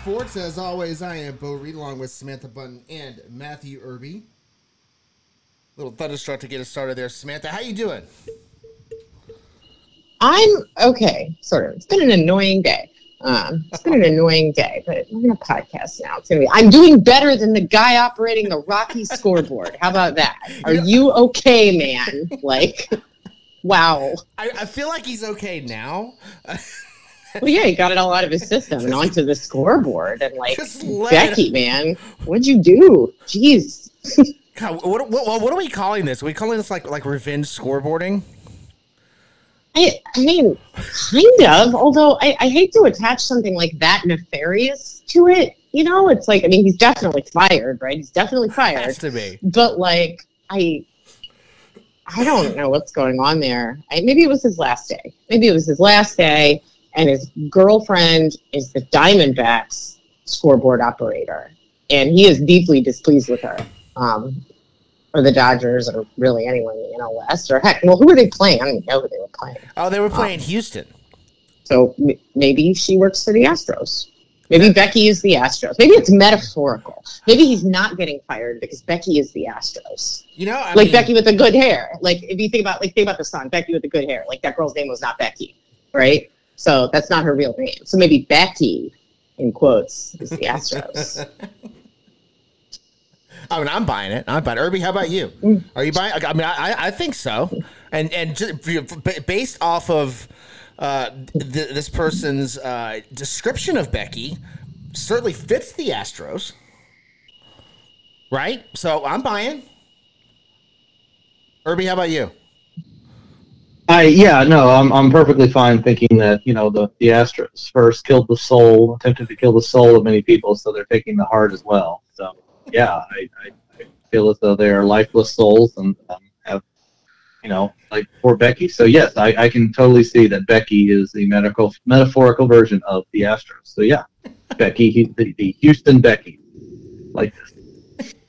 sports. As always, I am Bo Reed along with Samantha Bunten and Matthew Irby. Little thunderstruck to get us started there, Samantha. How you doing? I'm okay, sort of. It's been an annoying day. Um, it's been an annoying day, but we're gonna podcast now. It's gonna be. I'm doing better than the guy operating the Rocky scoreboard. How about that? Are you okay, man? Like, wow. I, I feel like he's okay now. Well, yeah, he got it all out of his system and onto the scoreboard. And like, Just let Becky, man, what'd you do? Jeez. God, what, what, what are we calling this? Are we calling this like like revenge scoreboarding? I, I mean, kind of. Although I, I hate to attach something like that nefarious to it. You know, it's like I mean, he's definitely fired, right? He's definitely fired. Has to be. But like, I, I don't know what's going on there. I, maybe it was his last day. Maybe it was his last day, and his girlfriend is the Diamondbacks scoreboard operator, and he is deeply displeased with her. Um, or the Dodgers, or really anyone in the NL West, or heck, well, who were they playing? I don't even know who they were playing. Oh, they were playing Houston. So m- maybe she works for the Astros. Maybe Becky is the Astros. Maybe it's metaphorical. Maybe he's not getting fired because Becky is the Astros. You know, I like mean, Becky with the good hair. Like if you think about like think about the song Becky with the good hair. Like that girl's name was not Becky, right? So that's not her real name. So maybe Becky, in quotes, is the Astros. I mean, I'm buying it. I'm buying. it. Irby, how about you? Mm. Are you buying? I mean, I, I think so. And and just based off of uh, th- this person's uh, description of Becky, certainly fits the Astros, right? So I'm buying. Irby, how about you? I yeah no I'm I'm perfectly fine thinking that you know the the Astros first killed the soul attempted to kill the soul of many people so they're taking the heart as well. So yeah I, I, I feel as though they are lifeless souls and um, have you know like poor Becky. So yes I, I can totally see that Becky is the medical metaphorical version of the Astros. So yeah Becky he- the, the Houston Becky like this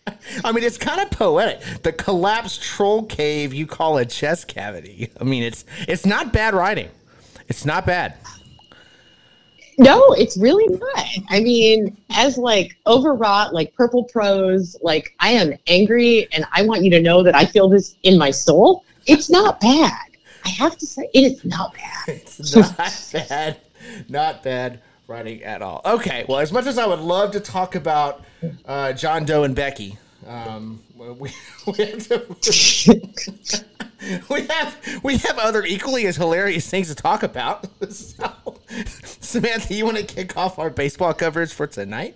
I mean, it's kind of poetic. The collapsed troll cave you call a chest cavity. I mean, it's it's not bad writing. It's not bad. No, it's really not. I mean, as like overwrought, like purple prose, like I am angry and I want you to know that I feel this in my soul. It's not bad. I have to say, it is not bad. It's not bad. Not bad writing at all. Okay, well, as much as I would love to talk about uh, John Doe and Becky, um, we, we, have to, we have we have other equally as hilarious things to talk about. So, Samantha, you want to kick off our baseball coverage for tonight?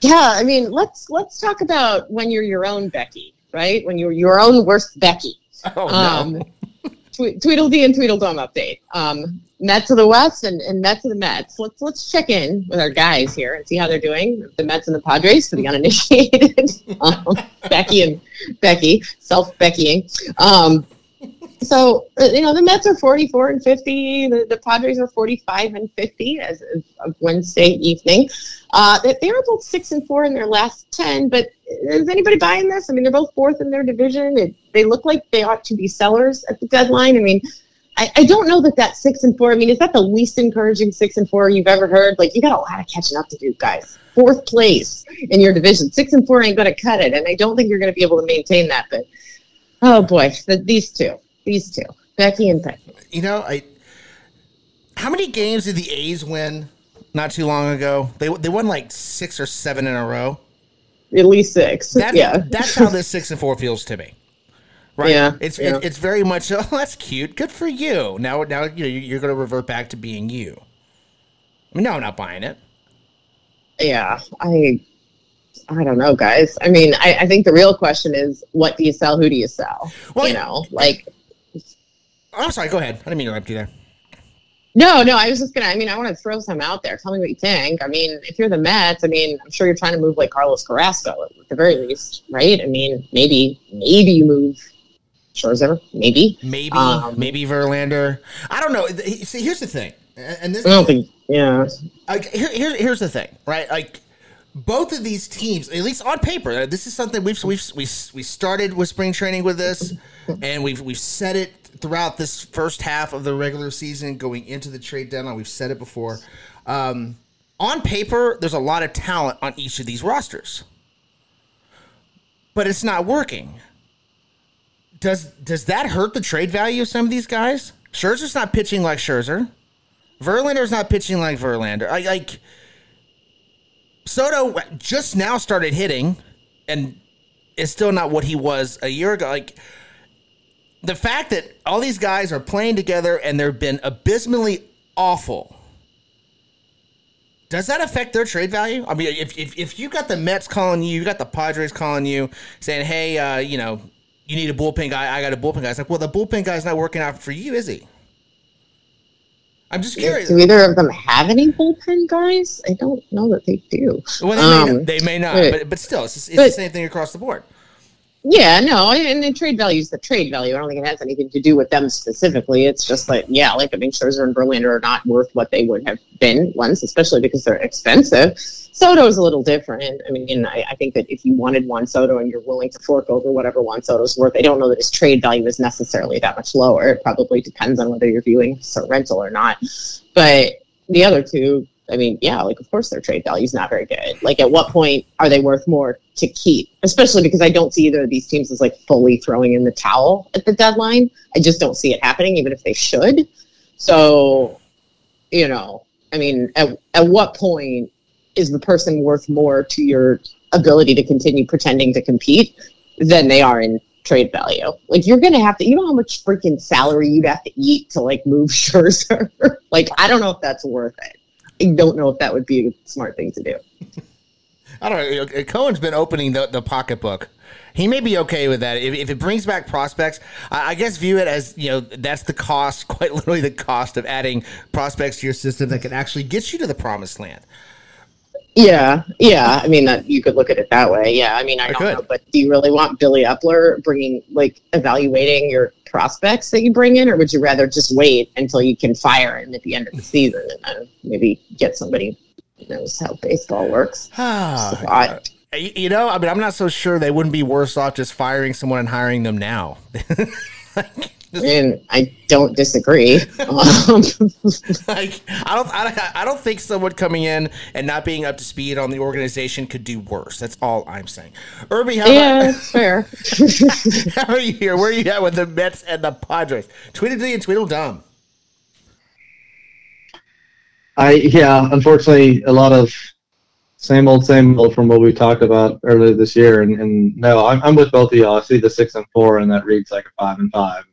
Yeah, I mean, let's let's talk about when you're your own Becky, right? When you're your own worst Becky. Oh no! Um, Tweedledee and Tweedledum update. Um, Mets of the West and, and Mets of the Mets. Let's let's check in with our guys here and see how they're doing. The Mets and the Padres for the uninitiated. um, Becky and Becky, self Beckying. Um, so uh, you know the Mets are 44 and 50. The, the Padres are 45 and 50 as of, Wednesday evening. Uh, they were both six and four in their last 10. But is anybody buying this? I mean, they're both fourth in their division. It, they look like they ought to be sellers at the deadline. I mean, I, I don't know that that six and four. I mean, is that the least encouraging six and four you've ever heard? Like, you got a lot of catching up to do, guys. Fourth place in your division, six and four ain't going to cut it, and I don't think you're going to be able to maintain that. But oh boy, the, these two, these two, Becky and Becky. You know, I. How many games did the A's win not too long ago? They they won like six or seven in a row. At least six. That's, yeah. that's how this six and four feels to me. Right. Yeah, It's yeah. It, it's very much. Oh, that's cute. Good for you. Now now you know you're going to revert back to being you. I mean, no, I'm not buying it. Yeah, I I don't know, guys. I mean, I, I think the real question is, what do you sell? Who do you sell? Well, you know, like I'm sorry. Go ahead. I didn't mean to interrupt you there. No, no, I was just gonna. I mean, I want to throw some out there. Tell me what you think. I mean, if you're the Mets, I mean, I'm sure you're trying to move like Carlos Carrasco at the very least, right? I mean, maybe, maybe you move Scherzer, maybe, Maybe, Um, maybe Verlander. I don't know. See, here's the thing, and this. I don't think. Yeah, like here, here, here's the thing, right? Like both of these teams, at least on paper, uh, this is something we've we've we we started with spring training with this, and we've we've said it throughout this first half of the regular season, going into the trade deadline. We've said it before. Um, on paper, there's a lot of talent on each of these rosters, but it's not working. Does does that hurt the trade value of some of these guys? Scherzer's not pitching like Scherzer. Verlander's not pitching like Verlander. I like Soto just now started hitting and is still not what he was a year ago. Like the fact that all these guys are playing together and they've been abysmally awful. Does that affect their trade value? I mean, if, if, if you got the Mets calling you, you got the Padres calling you, saying, "Hey, uh, you know, you need a bullpen guy. I got a bullpen guy." It's like, well, the bullpen guy's not working out for you, is he? I'm just curious. do either of them have any bullpen guys? I don't know that they do. Well, they, may, Um, not, they may not, but- but, but still, it's, it's but- the same thing across the board. Yeah, no, and the trade value is the trade value. I don't think it has anything to do with them specifically. It's just like, yeah, like I mean, Scherzer and Verlander are not worth what they would have been once, especially because they're expensive. Soto's a little different. I mean, I, I think that if you wanted Juan Soto and you're willing to fork over whatever Juan Soto's worth, I don't know that his trade value is necessarily that much lower. It probably depends on whether you're viewing a rental or not. But the other two, I mean, yeah, like of course their trade value is not very good. Like at what point are they worth more to keep? Especially because I don't see either of these teams as like fully throwing in the towel at the deadline. I just don't see it happening, even if they should. So, you know, I mean, at, at what point is the person worth more to your ability to continue pretending to compete than they are in trade value? Like you're gonna have to, you know how much freaking salary you'd have to eat to like move Scherzer? like I don't know if that's worth it. I don't know if that would be a smart thing to do. I don't know. Cohen's been opening the, the pocketbook. He may be okay with that if, if it brings back prospects. I, I guess view it as you know that's the cost, quite literally the cost of adding prospects to your system that can actually get you to the promised land. Yeah, yeah. I mean, that you could look at it that way. Yeah, I mean, I, I don't could. know, but do you really want Billy Eppler bringing like evaluating your prospects that you bring in, or would you rather just wait until you can fire him at the end of the season and then maybe get somebody who knows how baseball works? Ah, you you know, I mean, I'm not so sure they wouldn't be worse off just firing someone and hiring them now. and I don't disagree. Um, like, I don't, I, I don't think someone coming in and not being up to speed on the organization could do worse. That's all I'm saying. Irby, how, yeah, about, fair. how are you here? Where are you at with the Mets and the Padres? Tweedledee and Tweedledum. I yeah, unfortunately, a lot of same old, same old from what we talked about earlier this year. And, and no, I'm, I'm with both of y'all. I see the six and four, and that reads like a five and five,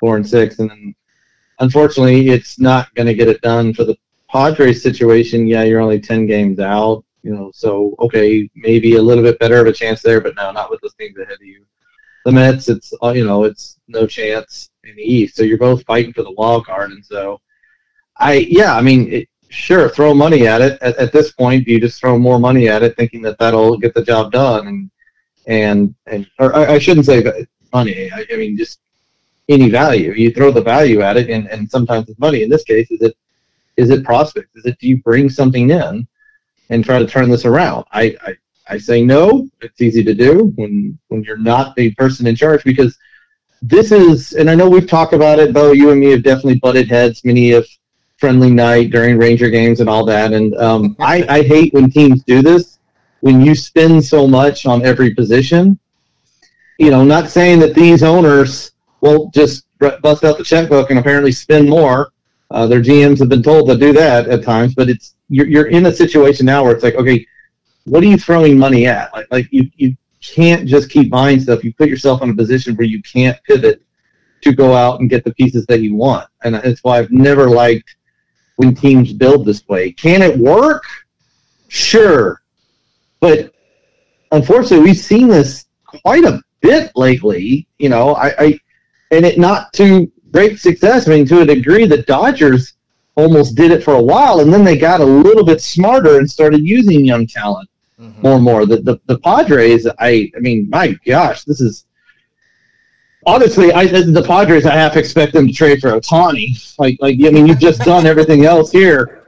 four and six, and then unfortunately, it's not going to get it done for the Padres situation. Yeah, you're only ten games out. You know, so okay, maybe a little bit better of a chance there, but no, not with those teams ahead of you. The Mets, it's uh, you know, it's no chance in the East. So you're both fighting for the wild card, and so I yeah, I mean, it, sure, throw money at it. At, at this point, you just throw more money at it, thinking that that'll get the job done, and and and or I, I shouldn't say money. I, I mean, just any value. You throw the value at it, and and sometimes it's money. In this case, is it is it prospects? Is it do you bring something in and try to turn this around? I I, I say no. It's easy to do when when you're not the person in charge because this is, and I know we've talked about it, Bo. You and me have definitely butted heads many of friendly night during Ranger games and all that. And um, I, I hate when teams do this. When you spend so much on every position, you know, not saying that these owners will just bust out the checkbook and apparently spend more. Uh, their GMs have been told to do that at times, but it's you're, you're in a situation now where it's like, okay, what are you throwing money at? Like, like you, you can't just keep buying stuff. You put yourself in a position where you can't pivot to go out and get the pieces that you want. And that's why I've never liked when teams build this way. Can it work? Sure. But unfortunately, we've seen this quite a bit lately. You know, I, I and it not to great success. I mean, to a degree, the Dodgers almost did it for a while, and then they got a little bit smarter and started using young talent mm-hmm. more and more. The, the the Padres, I I mean, my gosh, this is honestly, I the Padres, I half expect them to trade for Ohtani. Like like I mean, you've just done everything else here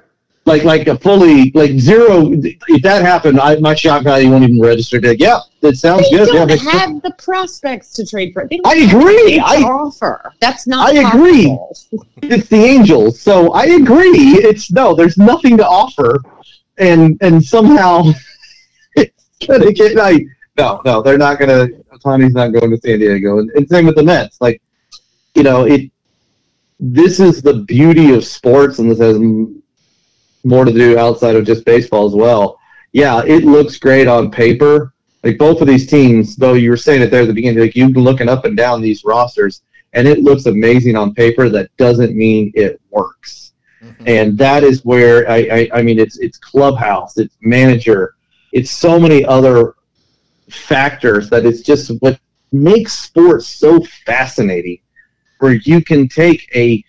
like like a fully like zero. If that happened, I, my shock value won't even register. To, yeah, that sounds they good. Don't yeah, have the prospects to trade for. I agree. I offer. That's not. I agree. it's the Angels, so I agree. It's no. There's nothing to offer, and and somehow it's gonna get like no, no. They're not gonna. Tony's not going to San Diego, and, and same with the Mets. Like, you know, it. This is the beauty of sports, and this has more to do outside of just baseball as well. Yeah, it looks great on paper. Like both of these teams, though you were saying it there at the beginning, like you've been looking up and down these rosters, and it looks amazing on paper. That doesn't mean it works. Mm-hmm. And that is where I, I, I mean, it's it's clubhouse, it's manager, it's so many other factors that it's just what makes sports so fascinating. Where you can take a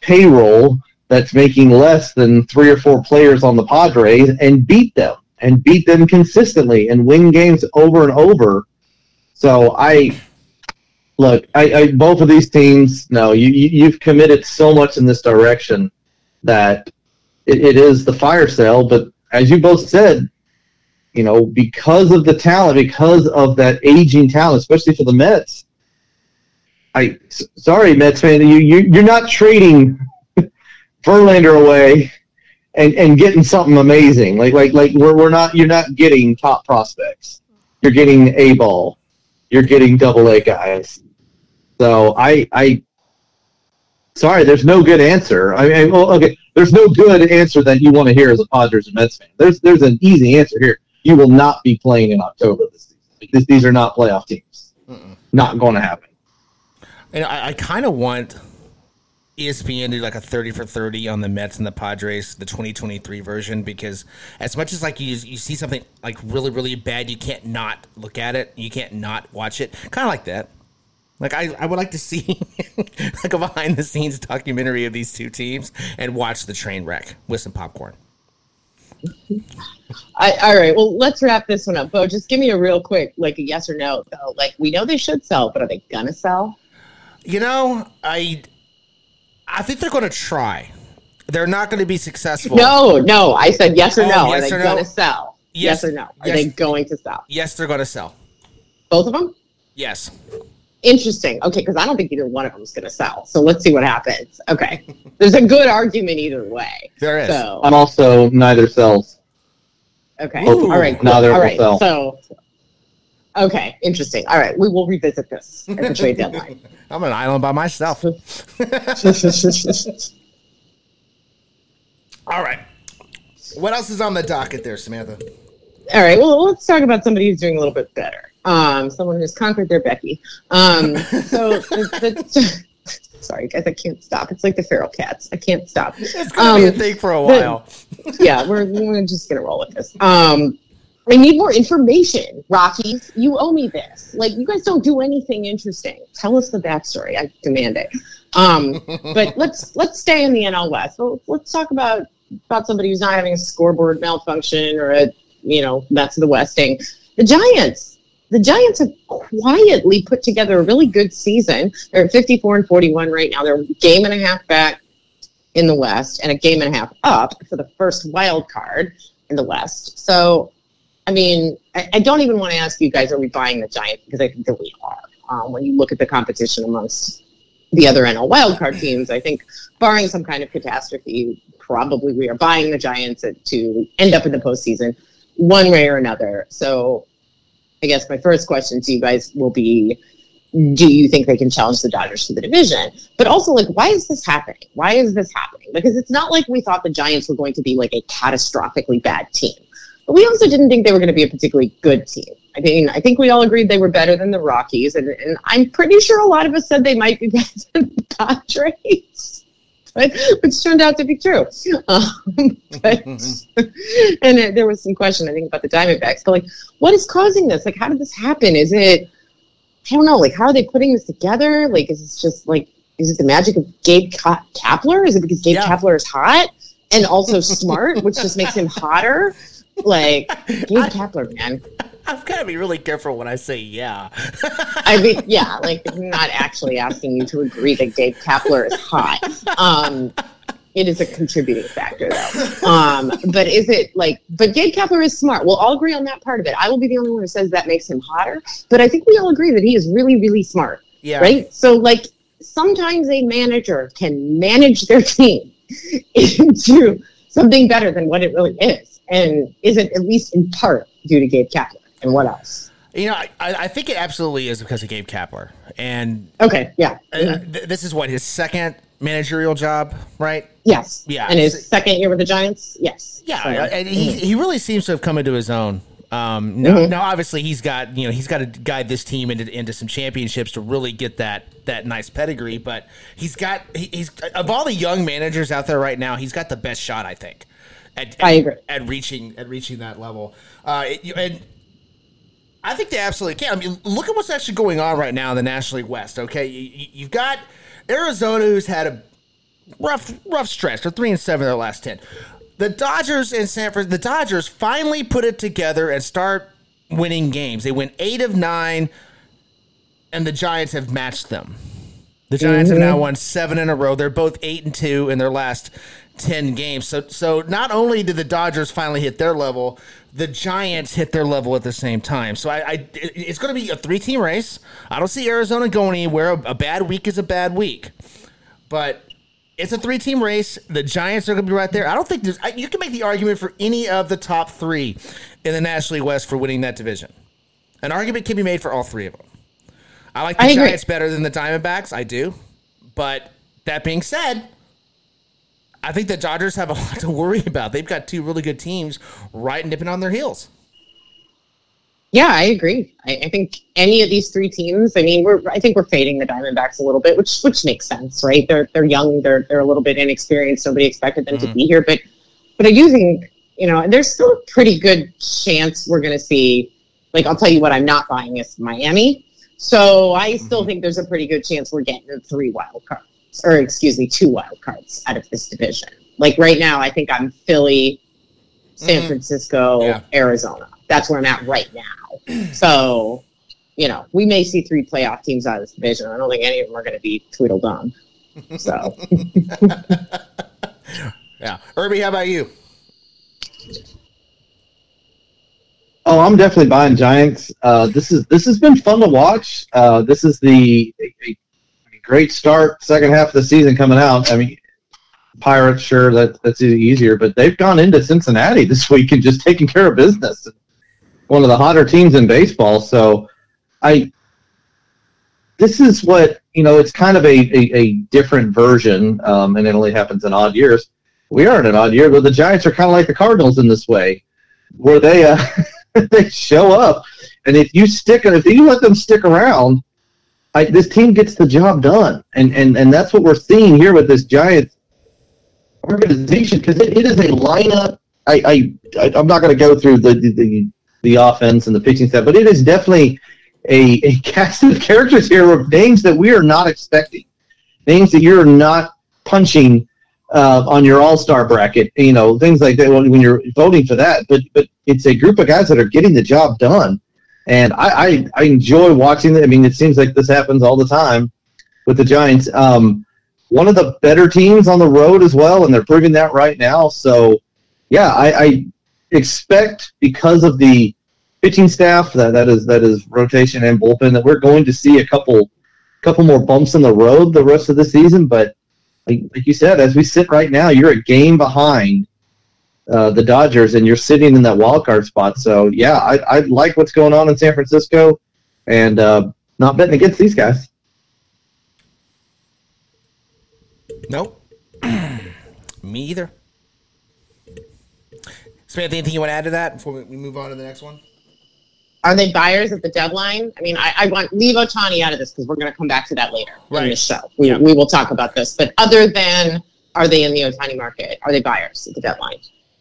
payroll that's making less than three or four players on the Padres and beat them and beat them consistently and win games over and over. So I look, I, I both of these teams. No, you, you have committed so much in this direction that it, it is the fire sale. But as you both said, you know, because of the talent, because of that aging talent, especially for the Mets. I sorry, Mets fan, you, you you're not trading Verlander away and, and getting something amazing. Like like like we're we're not you're not getting top prospects. You're getting A ball. You're getting double A guys. So I I sorry, there's no good answer. I mean well, okay, there's no good answer that you want to hear as a Padres or Mets fan. There's there's an easy answer here. You will not be playing in October this season. This, these are not playoff teams. Mm-mm. Not going to happen. And I, I kind of want ESPN did like a 30 for 30 on the Mets and the Padres, the 2023 version, because as much as like you, you see something like really, really bad, you can't not look at it. You can't not watch it. Kind of like that. Like I, I would like to see like a behind the scenes documentary of these two teams and watch the train wreck with some popcorn. I, all right. Well, let's wrap this one up. Bo, just give me a real quick, like a yes or no. Though. Like we know they should sell, but are they gonna sell? You know, I I think they're going to try. They're not going to be successful. No, no. I said yes or oh, no. Yes Are they going to sell? Yes. yes. or no? Are yes. they going to sell? Yes, they're going to sell. Both of them? Yes. Interesting. Okay, because I don't think either one of them is going to sell. So let's see what happens. Okay. There's a good argument either way. There is. So. I'm also neither sells. Okay. Ooh. All right. Cool. Neither All right. Sell. So, okay. Interesting. All right. We will revisit this at the trade deadline. I'm an island by myself. All right. What else is on the docket there, Samantha? All right. Well, let's talk about somebody who's doing a little bit better. Um, someone who's conquered their Becky. Um, so, the, the, sorry guys, I can't stop. It's like the feral cats. I can't stop. It's gonna um, be a um, thing for a while. Yeah, we're, we're just gonna roll with this. Um, I need more information, Rockies. You owe me this. Like, you guys don't do anything interesting. Tell us the backstory. I demand it. Um, but let's let's stay in the NL West. So let's talk about about somebody who's not having a scoreboard malfunction or a you know that's the Westing. The Giants. The Giants have quietly put together a really good season. They're at 54 and 41 right now. They're a game and a half back in the West and a game and a half up for the first wild card in the West. So I mean, I, I, don't even want to ask you guys, are we buying the Giants? Because I think that we are. Um, when you look at the competition amongst the other NL wildcard teams, I think, barring some kind of catastrophe, probably we are buying the Giants to end up in the postseason one way or another. So I guess my first question to you guys will be do you think they can challenge the Dodgers to the division? But also, like, why is this happening? Why is this happening? Because it's not like we thought the Giants were going to be like a catastrophically bad team. But we also didn't think they were going to be a particularly good team. I mean, I think we all agreed they were better than the Rockies, and, and I'm pretty sure a lot of us said they might be better than the Padres. which turned out to be true. Um, but, and it, there was some question, I think, about the Diamondbacks. But like, what is causing this? Like, how did this happen? Is it? I don't know. Like, how are they putting this together? Like, is this just like, is it the magic of Gabe Ka- Kapler? Is it because Gabe Yeah. Kapler is hot and also smart, which just makes him hotter? Like, Gabe Kapler, man. I've got to be really careful when I say yeah. I mean, yeah, like I'm not actually asking you to agree that Gabe Kapler is hot. Um, it is a contributing factor, though. Um, but is it like? But Gabe Kapler is smart. We'll all agree on that part of it. I will be the only one who says that makes him hotter. But I think we all agree that he is really, really smart, yeah. right? So, like, sometimes a manager can manage their team into something better than what it really is, and is it at least in part due to Gabe Kapler? And what else? You know, I, I think it absolutely is because of Gabe Kapler. And Okay, yeah. uh, th- this is what, his second managerial job, right? Yes. Yeah. And his second year with the Giants? Yes. Yeah, So, and he, he really seems to have come into his own. Um, now, now, obviously, he's got you know he's got to guide this team into, into some championships to really get that that nice pedigree. But he's got he, he's of all the young managers out there right now, he's got the best shot, I think. At, I agree. at reaching at reaching that level. Uh, it, and I think they absolutely can. I mean, look at what's actually going on right now in the National League West. Okay, you, you- you've got Arizona, who's had a rough rough stretch. They're three and seven in their last ten. The Dodgers and San Francisco. The Dodgers finally put it together and start winning games. They win eight of nine, and the Giants have matched them. The Giants have now won seven in a row. They're both eight and two in their last ten games. So, so not only did the Dodgers finally hit their level, the Giants hit their level at the same time. So, I, I it's going to be a three-team race. I don't see Arizona going anywhere. A, a bad week is a bad week, but it's a three-team race. The Giants are going to be right there. I don't think there's. I, you can make the argument for any of the top three in the National League West for winning that division. An argument can be made for all three of them. I like the I. Giants better than the Diamondbacks. I do. But that being said, I think the Dodgers have a lot to worry about. They've got two really good teams right nipping on their heels. Yeah, I agree. I, I think any of these three teams. I mean, we're I think we're fading the Diamondbacks a little bit, which which makes sense, right? They're they're young. They're they're a little bit inexperienced. Nobody expected them Mm-hmm. to be here, but but I do think you know there's still a pretty good chance we're going to see. Like I'll tell you what, I'm not buying is Miami. So I still Mhm. think there's a pretty good chance we're getting three wild cards, or excuse me, two wild cards out of this division. Like right now, I think I'm Philly, San Mhm. Francisco, Yeah. Arizona. That's where I'm at right now. So, you know, we may see three playoff teams out of this division. I don't think any of them are going to be Tweedledum. So, Yeah. Irby, how about you? Oh, I'm definitely buying Giants. Uh, this is this has been fun to watch. Uh, this is the a, a great start, second half of the season coming out. I mean, Pirates, sure that that's easier, but they've gone into Cincinnati this week and just taken care of business. One of the hotter teams in baseball. So, I this is what you know. It's kind of a a, a different version, um, and it only happens in odd years. We are in an odd year, but the Giants are kind of like the Cardinals in this way, where they uh, they show up, and if you stick, if you let them stick around, I, this team gets the job done, and and and that's what we're seeing here with this Giants organization because it, it is a lineup. I, I I'm not going to go through the, the the offense and the pitching stuff, but it is definitely a, a cast of characters here of names that we are not expecting, names that you're not punching uh, on your All Star bracket, you know, things like that when, when you're voting for that. But but it's a group of guys that are getting the job done, and I I, I enjoy watching it. I mean, it seems like this happens all the time with the Giants. Um, one of the better teams on the road as well, and they're proving that right now. So, yeah, I, I expect because of the pitching staff that that is that is rotation and bullpen that we're going to see a couple couple more bumps in the road the rest of the season, but like, like you said, as we sit right now, you're a game behind uh, the Dodgers, and you're sitting in that wild card spot. So yeah, I, I like what's going on in San Francisco, and uh, not betting against these guys. Nope. Me either. Samantha, anything you want to add to that before we- we move on to the next one? are they buyers at the deadline? I mean, I, I want leave Ohtani out of this because we're going to come back to that later in the show. We, Yeah. we will talk about this. But other than are they in the Ohtani market? Are they buyers at the deadline?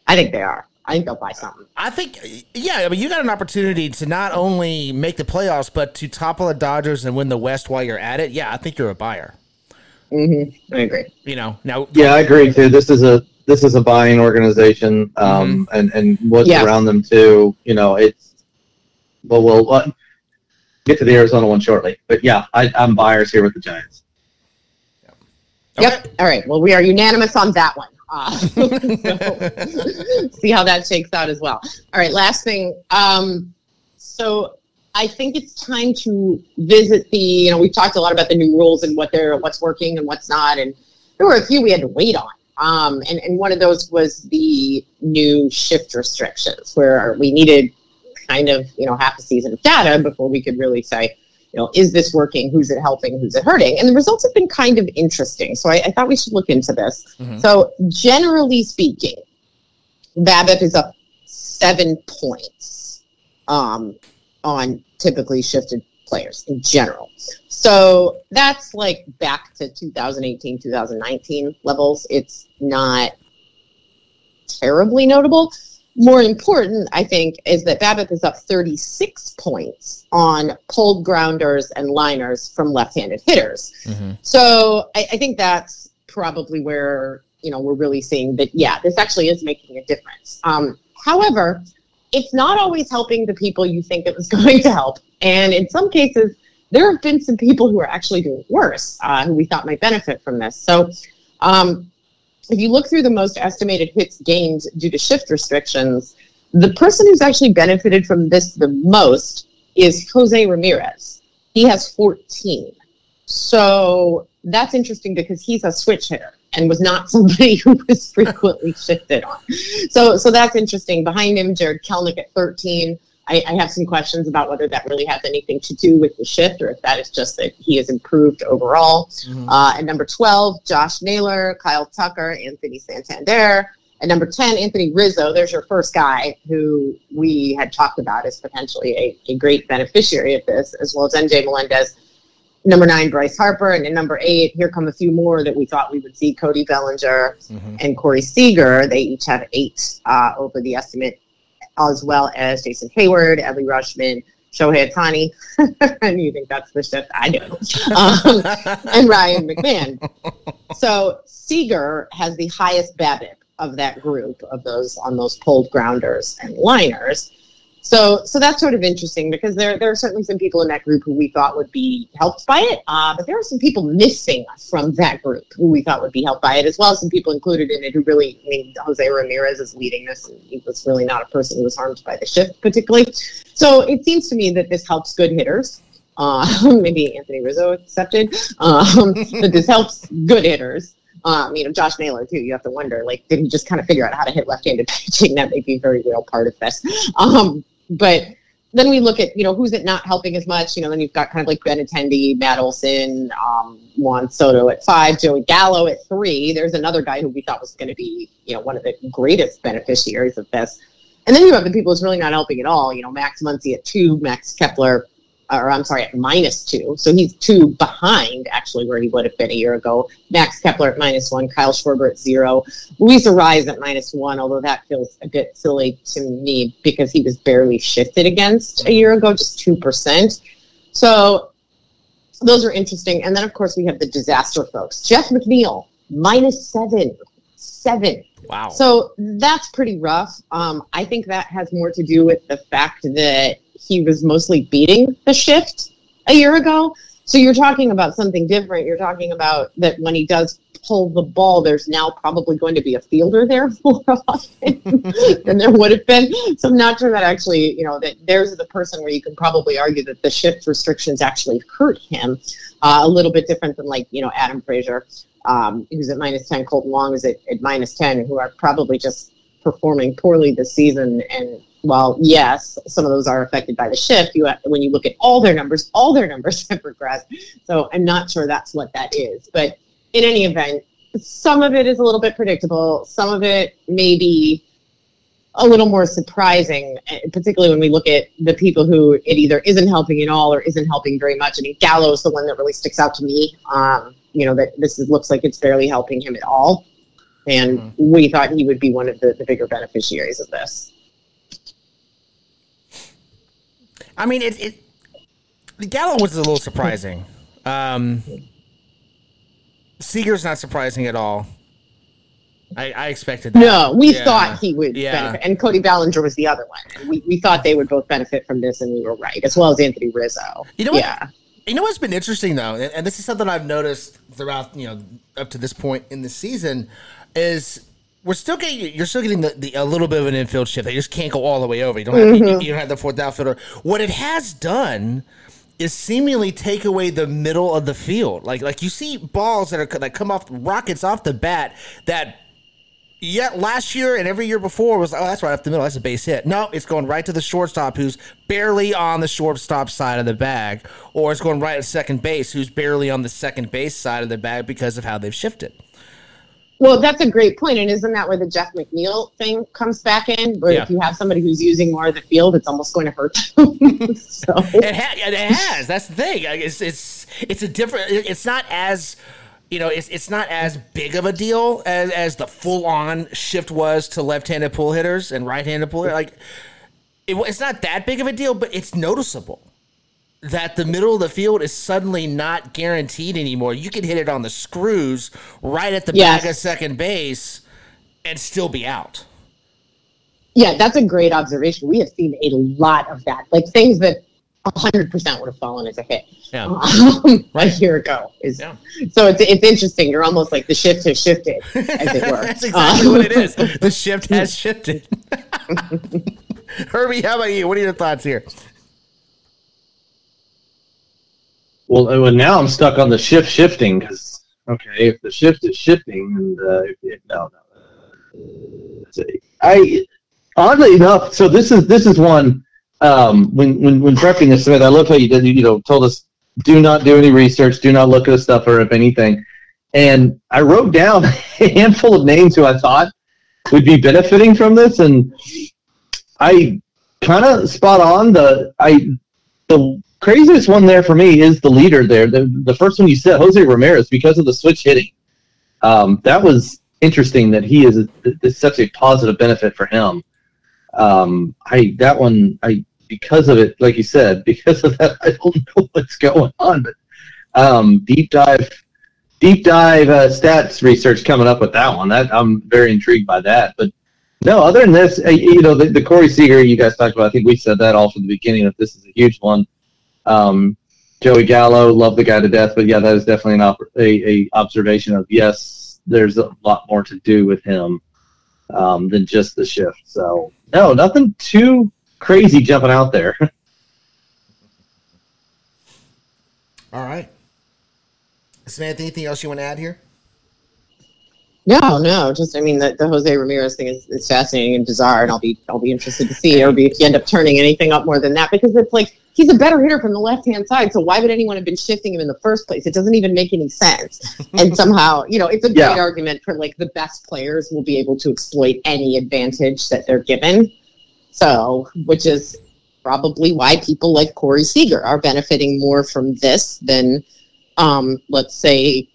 I think they are. I think they'll buy something. I think, yeah. I mean, you got an opportunity to not only make the playoffs, but to topple the Dodgers and win the West while you're at it. Yeah, I think you're a buyer. Mm-hmm. I agree. You know, now. Yeah, I agree too. This is a this is a buying organization, um, mm-hmm. and and what's yeah. around them too. You know, it's well, we'll uh, get to the Arizona one shortly, but yeah, I, I'm buyers here with the Giants. Yep. All right. Well, we are unanimous on that one. See how that shakes out as well. All right. Last thing. Um, so I think it's time to visit the. You know, we've talked a lot about the new rules and what they're, what's working and what's not, and there were a few we had to wait on. Um, and, and one of those was the new shift restrictions, where we needed kind of you know half a season of data before we could really say you know, is this working? Who's it helping? Who's it hurting? And the results have been kind of interesting. So I, I thought we should look into this. Mm-hmm. So generally speaking, BABIP is up seven points um, on typically shifted players in general. So that's like back to 2018, 2019 levels. It's not terribly notable more important, I think, is that BABIP is up 36 points on pulled grounders and liners from left-handed hitters. Mm-hmm. So I, I, think that's probably where you know we're really seeing that. Yeah, this actually is making a difference. Um, however, it's not always helping the people you think it was going to help, and in some cases, there have been some people who are actually doing worse, uh, who we thought might benefit from this. So. Um, if you look through the most estimated hits gained due to shift restrictions, the person who's actually benefited from this the most is Jose Ramirez. He has 14. So that's interesting because he's a switch hitter and was not somebody who was frequently shifted on. So so that's interesting. Behind him, Jarred Kelenic at 13. I, I, have some questions about whether that really has anything to do with the shift or if that is just that he has improved overall. Mm-hmm. Uh, at number 12, Josh Naylor, Kyle Tucker, Anthony Santander. And number 10, Anthony Rizzo. There's your first guy who we had talked about as potentially a, a great beneficiary of this, as well as MJ Melendez. Number nine, Bryce Harper. And at number eight, here come a few more that we thought we would see Cody Bellinger mm-hmm. and Corey Seager. They each have eight uh, over the estimate as well as Jason Heyward, Adley Rutschman, Shohei Ohtani, and you think that's the shift? I do. Um, and Ryan McMahon. So Seager has the highest BABIP of that group of those on those pulled grounders and liners. So, so that's sort of interesting because there, there are certainly some people in that group who we thought would be helped by it, uh, but there are some people missing from that group who we thought would be helped by it, as well as some people included in it who really, I mean, Jose Ramirez is leading this, and he was really not a person who was harmed by the shift particularly. So it seems to me that this helps good hitters. Uh, maybe Anthony Rizzo accepted, um, but this helps good hitters. Um, you know, Josh Naylor too. You have to wonder, like, did he just kind of figure out how to hit left-handed pitching? That may be a very real part of this. Um, but then we look at, you know, who's it not helping as much? You know, then you've got kind of like Benintendi, Matt Olson, um, Juan Soto at five, Joey Gallo at three. There's another guy who we thought was going to be, you know, one of the greatest beneficiaries of this. And then you have the people who's really not helping at all. You know, Max Muncy at two, Max Kepler or I'm sorry, at minus two. So he's two behind actually where he would have been a year ago. Max Kepler at minus one, Kyle Schwarber at zero, Luis Arraez at minus one, although that feels a bit silly to me because he was barely shifted against a year ago, just 2%. So those are interesting. And then, of course, we have the disaster folks. Jeff McNeil, minus seven. Seven. Wow. So that's pretty rough. Um, I think that has more to do with the fact that he was mostly beating the shift a year ago. So you're talking about something different. You're talking about that when he does pull the ball, there's now probably going to be a fielder there more often than there would have been. So I'm not sure that actually, you know, that there's the person where you can probably argue that the shift restrictions actually hurt him uh, a little bit different than like, you know, Adam Frazier, um, who's at minus 10, Kolten Wong is at, at minus 10, who are probably just performing poorly this season and well, yes, some of those are affected by the shift. You have, when you look at all their numbers, all their numbers have regressed. So I'm not sure that's what that is. But in any event, some of it is a little bit predictable. Some of it may be a little more surprising, eh, particularly when we look at the people who it either isn't helping at all or isn't helping very much. I mean, Gallo's the one that really sticks out to me. Um, you know, that this is, looks like it's barely helping him at all. and mm-hmm. we thought he would be one of the, the bigger beneficiaries of this. I mean, it, it the Gallo was a little surprising. Um, Seager's not surprising at all. I, I expected that. No, we yeah. thought he would yeah. benefit. And Cody Bellinger was the other one. We, we thought they would both benefit from this, and we were right, as well as Anthony Rizzo. You know what? Yeah. You know what's been interesting, though, and, and this is something I've noticed throughout, you know, up to this point in the season, is we're still getting you're still getting the, the, a little bit of an infield shift. They just can't go all the way over. You don't have mm-hmm. you, you, don't have the fourth outfielder. What it has done is seemingly take away the middle of the field. Like like you see balls that are that come off rockets off the bat that yeah, last year and every year before was oh that's right up the middle that's a base hit. No, it's going right to the shortstop who's barely on the shortstop side of the bag, or it's going right at second base who's barely on the second base side of the bag because of how they've shifted. Well, that's a great point, and isn't that where the Jeff McNeil thing comes back in? Where yeah. if you have somebody who's using more of the field, it's almost going to hurt them. so it, ha- it has. That's the thing. It's it's it's a different. It's not as you know, it's it's not as big of a deal as, as the full on shift was to left handed pull hitters and right handed pull hitters. Like, it, it's not that big of a deal, but it's noticeable that the middle of the field is suddenly not guaranteed anymore. You can hit it on the screws right at the yes. back of second base and still be out. Yeah, that's a great observation. We have seen a lot of that, like things that 100% would have fallen as a hit yeah. um, right. a year ago. Is yeah. So it's, it's interesting. You're almost like the shift has shifted, as it were. That's exactly um, what it is. The shift has shifted. Irby, how about you? What are your thoughts here? Well, uh, well, now I'm stuck on the shift shifting because okay, if the shift is shifting, and uh, if, if, no, no. I oddly enough, so this is this is one um, when, when when prepping this, Smith, I love how you did. You know, told us do not do any research, do not look at the stuff or if anything. And I wrote down a handful of names who I thought would be benefiting from this, and I kind of spot on. The I the craziest one there for me is the leader there. The the first one you said, Jose Ramirez, because of the switch hitting. Um, that was interesting that he is, is such a positive benefit for him. Um, I that one I because of it, like you said, because of that, I don't know what's going on. But um, deep dive, deep dive uh, stats research coming up with that one. That I'm very intrigued by that. But no, other than this, uh, you know, the, the Corey Seager you guys talked about. I think we said that all from the beginning. That this is a huge one. Um, Joey Gallo, love the guy to death, but yeah, that is definitely an op- a, a observation of yes, there's a lot more to do with him um, than just the shift. So no, nothing too crazy jumping out there. All right. Samantha, anything else you want to add here? No, no. Just I mean the, the Jose Ramirez thing is, is fascinating and bizarre, and I'll be I'll be interested to see Irby if you end up turning anything up more than that because it's like he's a better hitter from the left hand side. So why would anyone have been shifting him in the first place? It doesn't even make any sense. and somehow, you know, it's a great yeah. argument for like the best players will be able to exploit any advantage that they're given. So, which is probably why people like Corey Seager are benefiting more from this than, um, let's say,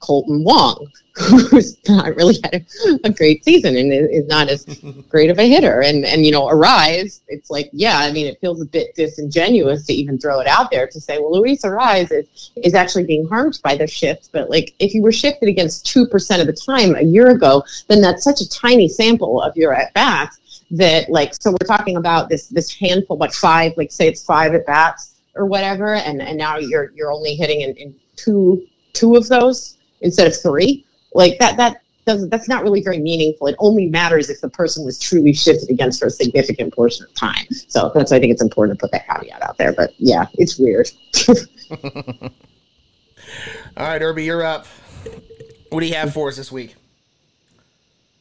Kolten Wong, who's not really had a, a, great season and is not as great of a hitter. And and you know, Arraez, it's like, yeah, I mean, it feels a bit disingenuous to even throw it out there to say, well, Luis Arraez is is actually being harmed by the shift. But like, if you were shifted against two percent of the time a year ago, then that's such a tiny sample of your at bats that like so we're talking about this this handful but five like say it's five at bats or whatever and and now you're you're only hitting in, in two two of those instead of three like that that doesn't that's not really very meaningful. It only matters if the person was truly shifted against for a significant portion of time. So that's why i think it's important to put that caveat out there but yeah it's weird. All right irby you're up. What do you have for us this week?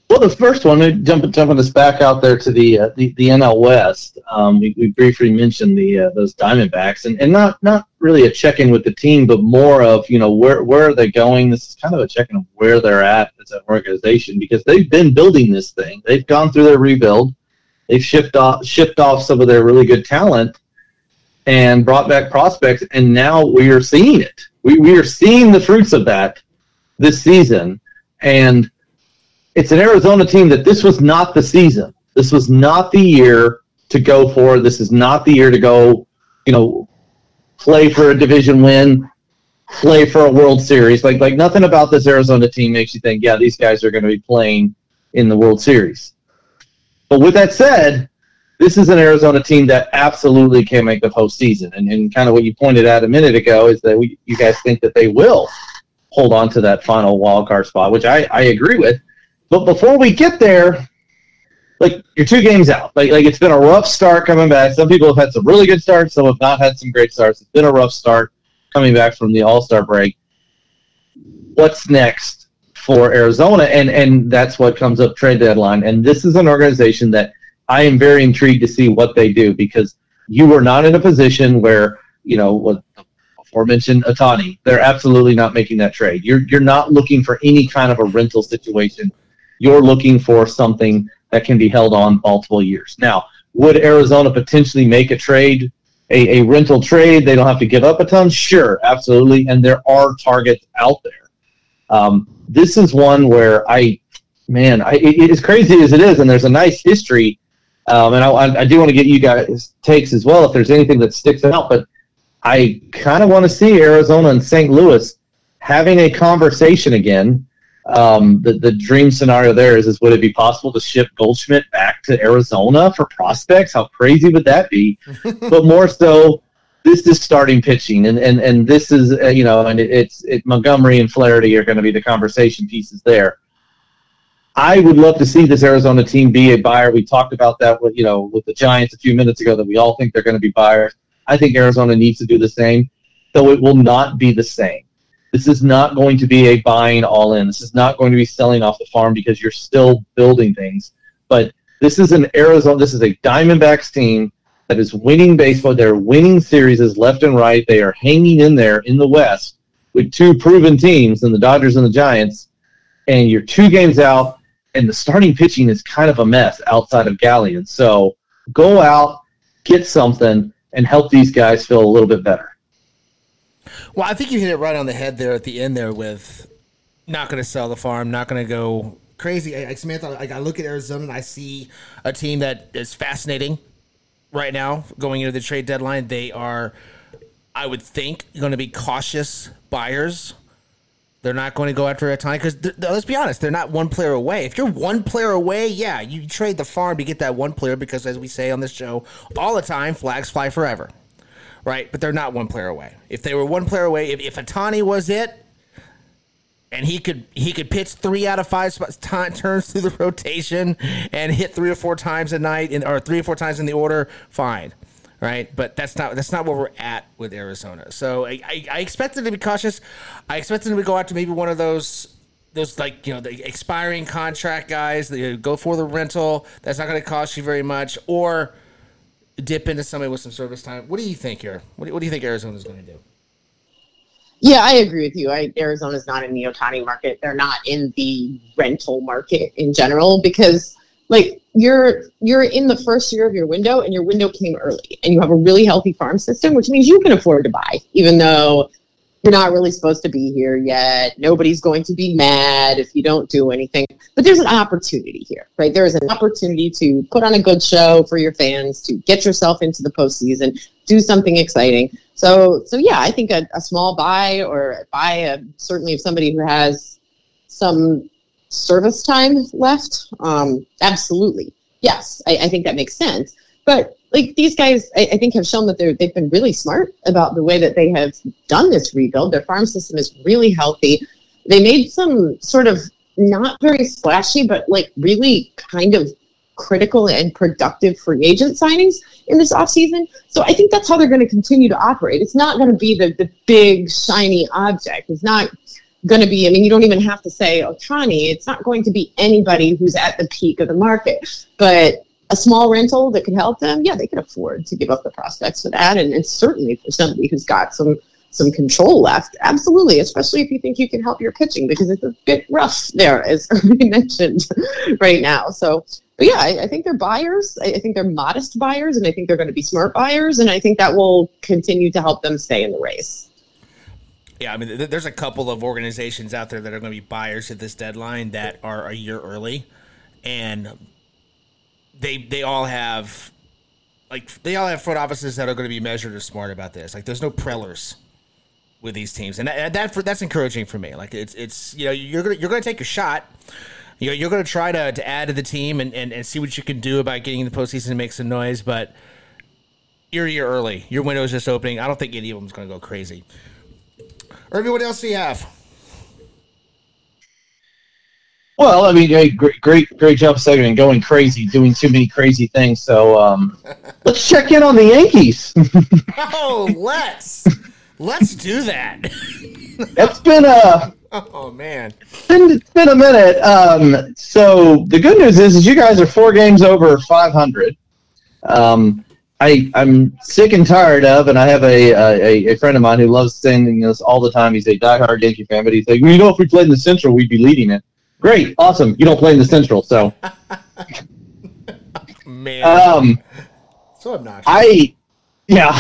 Well, the first one, jumping jumping us back out there to the uh, the, the NL West. Um, we, we briefly mentioned the uh, those Diamondbacks, and, and not not really a check in with the team, but more of you know where where are they going? This is kind of a check in of where they're at as an organization because they've been building this thing. They've gone through their rebuild. They've shipped off shipped off some of their really good talent and brought back prospects, and now we are seeing it. We we are seeing the fruits of that this season, and it's an Arizona team that this was not the season. This was not the year to go for. This is not the year to go, you know, play for a division win, play for a World Series. Like like nothing about this Arizona team makes you think, yeah, these guys are going to be playing in the World Series. But with that said, this is an Arizona team that absolutely can make the postseason. And, and kind of what you pointed out a minute ago is that we, you guys think that they will hold on to that final wild card spot, which I, I agree with. But before we get there, like you're two games out. Like like it's been a rough start coming back. Some people have had some really good starts, some have not had some great starts. It's been a rough start coming back from the All Star break. What's next for Arizona? And and that's what comes up trade deadline. And this is an organization that I am very intrigued to see what they do because you were not in a position where you know what aforementioned Ohtani. They're absolutely not making that trade. You're you're not looking for any kind of a rental situation. You're looking for something that can be held on multiple years. Now, would Arizona potentially make a trade, a, a rental trade? They don't have to give up a ton. Sure, absolutely, and there are targets out there. Um, this is one where I, man, I, it, as crazy as it is, and there's a nice history um, and I, I do want to get you guys takes as well if there's anything that sticks out. But I kind of want to see Arizona and St. Louis having a conversation again. Um, the the dream scenario there is is would it be possible to ship Goldschmidt back to Arizona for prospects? How crazy would that be? but more so, this is starting pitching, and and and this is uh, you know, and it, it's it, Montgomery and Flaherty are going to be the conversation pieces there. I would love to see this Arizona team be a buyer. We talked about that with you know with the Giants a few minutes ago that we all think they're going to be buyers. I think Arizona needs to do the same, though it will not be the same. This is not going to be a buying all in. This is not going to be selling off the farm because you're still building things. But this is an Arizona. This is a Diamondbacks team that is winning baseball. They're winning series left and right. They are hanging in there in the West with two proven teams, and the Dodgers and the Giants. And you're two games out and the starting pitching is kind of a mess outside of Gallen. So go out, get something, and help these guys feel a little bit better. Well, I think you hit it right on the head there at the end there with not going to sell the farm, not going to go crazy. I, Samantha, like I look at Arizona and I see a team that is fascinating right now going into the trade deadline. They are, I would think, going to be cautious buyers they're not going to go after Ohtani because let's be honest, they're not one player away. If you're one player away, yeah, you trade the farm to get that one player because, as we say on this show all the time, flags fly forever, right? But they're not one player away. If they were one player away, if, if Ohtani was it, and he could he could pitch three out of five spots, t- turns through the rotation and hit three or four times a night, in, or three or four times in the order, fine right? But that's not that's not where we're at with Arizona. So I, I, I expected to be cautious. I expected them to go out to maybe one of those those like you know the expiring contract guys that go for the rental. That's not going to cost you very much, or dip into somebody with some service time. What do you think here? What do, what do you think Arizona's going to do? Yeah, I agree with you. I, Arizona's not in the Ohtani market. They're not in the rental market in general because like you're you're in the first year of your window and your window came early and you have a really healthy farm system which means you can afford to buy even though you're not really supposed to be here yet nobody's going to be mad if you don't do anything but there's an opportunity here right there is an opportunity to put on a good show for your fans to get yourself into the postseason do something exciting so so yeah i think a, a small buy or buy a, certainly if somebody who has some service time left, um, absolutely. Yes, I, I, think that makes sense. But like these guys, I, I think have shown that they've been really smart about the way that they have done this rebuild. Their farm system is really healthy. They made some sort of not very splashy, but like really kind of critical and productive free agent signings in this offseason. So I think that's how they're going to continue to operate. It's not going to be the, the big, shiny object. It's not going to be, I mean, you don't even have to say Ohtani. It's not going to be anybody who's at the peak of the market. But a small rental that could help them, yeah, they can afford to give up the prospects for that. And, and certainly for somebody who's got some some control left, absolutely, especially if you think you can help your pitching because it's a bit rough there, as we mentioned right now. So, but yeah, I, I think they're buyers. I, I think they're modest buyers, and I think they're going to be smart buyers, and I think that will continue to help them stay in the race. Yeah, I mean, th- there's a couple of organizations out there that are going to be buyers at this deadline that are a year early, and they they all have like they all have front offices that are going to be measured or smart about this. Like, there's no Prellers with these teams, and that, that that's encouraging for me. Like, it's it's you know you're gonna you're gonna take a shot. You know, you're going to try to, to add to the team and, and, and see what you can do about getting in the postseason and make some noise, but you're a year early. Your window is just opening. I don't think any of them is going to go crazy. Irby, what else do you have? Well, I mean, great, great, great job segment, going crazy, doing too many crazy things. So um, let's check in on the Yankees. oh, let's let's do that. it's been a oh man, it's been, it's been a minute. Um, so the good news is, is you guys are four games over 500. Um, I I'm sick and tired of, and I have a a, a friend of mine who loves saying this all the time. He's a diehard Yankee fan, but he's like, well, you know, if we played in the Central, we'd be leading it. Great, awesome. You don't play in the Central, so. man. Um, so obnoxious. I, yeah.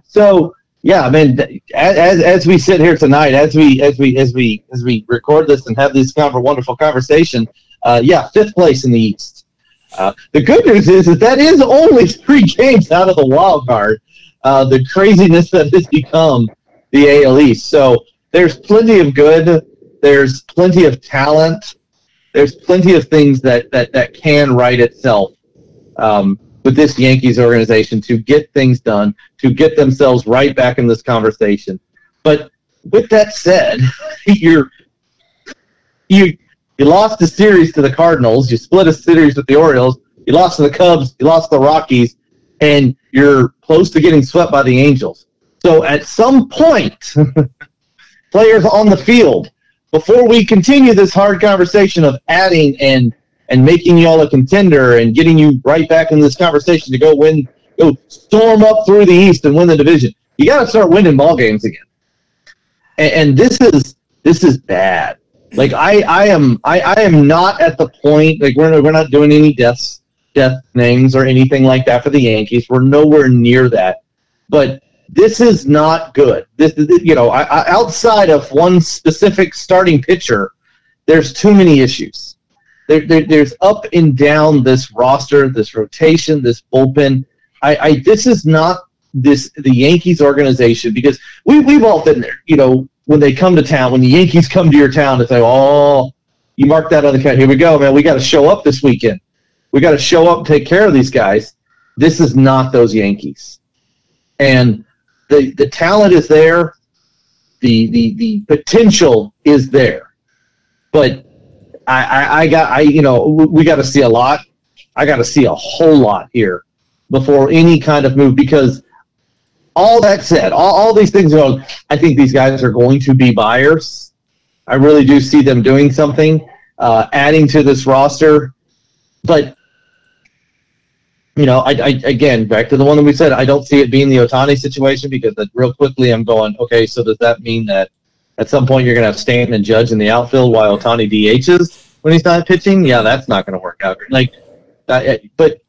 so yeah, I mean, as, as we sit here tonight, as we as we as we as we record this and have this kind of a wonderful conversation, uh, yeah, fifth place in the East. Uh, the good news is that that is only three games out of the wild card. Uh, the craziness that has become the AL East. So there's plenty of good. There's plenty of talent. There's plenty of things that that that can right itself um, with this Yankees organization to get things done, to get themselves right back in this conversation. But with that said, you're you you lost a series to the Cardinals. You split a series with the Orioles. You lost to the Cubs. You lost to the Rockies, and you're close to getting swept by the Angels. So at some point, players on the field, before we continue this hard conversation of adding and and making y'all a contender and getting you right back in this conversation to go win, go storm up through the East and win the division, you got to start winning ball games again. And, and this is this is bad. Like I, I am, I, I am not at the point. Like we're we're not doing any deaths, death names or anything like that for the Yankees. We're nowhere near that. But this is not good. This is, you know, I, I, outside of one specific starting pitcher, there's too many issues. There, there, there's up and down this roster, this rotation, this bullpen. I, I this is not this the Yankees organization because we we've all been there. You know, when they come to town, when the Yankees come to your town, it's like, oh, you mark that on the count. Here we go, man. We got to show up this weekend. We got to show up and take care of these guys. This is not those Yankees. And the the talent is there, the the the potential is there, but I I, I got I you know we got to see a lot. I got to see a whole lot here before any kind of move because all that said, all, all these things going, I think these guys are going to be buyers. I really do see them doing something, uh, adding to this roster. But you know, I, I, again back to the one that we said. I don't see it being the Ohtani situation because that real quickly I'm going. Okay, so does that mean that at some point you're going to have Stanton and Judge in the outfield while Ohtani DHs when he's not pitching? Yeah, that's not going to work out. Like, but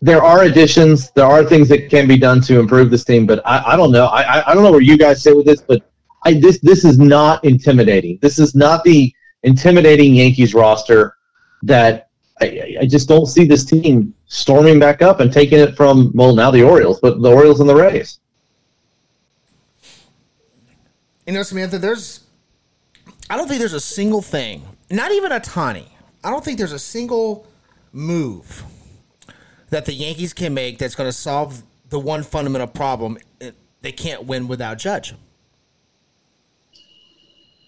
there are additions. There are things that can be done to improve this team. But I, I don't know. I, I don't know where you guys sit with this, but I, this this is not intimidating. This is not the intimidating Yankees roster that I, I just don't see this team storming back up and taking it from well now the Orioles, but the Orioles and the Rays. You know, Samantha, there's I don't think there's a single thing, not even Ohtani. I don't think there's a single move that the Yankees can make that's going to solve the one fundamental problem. Eh, they can't win without Judge.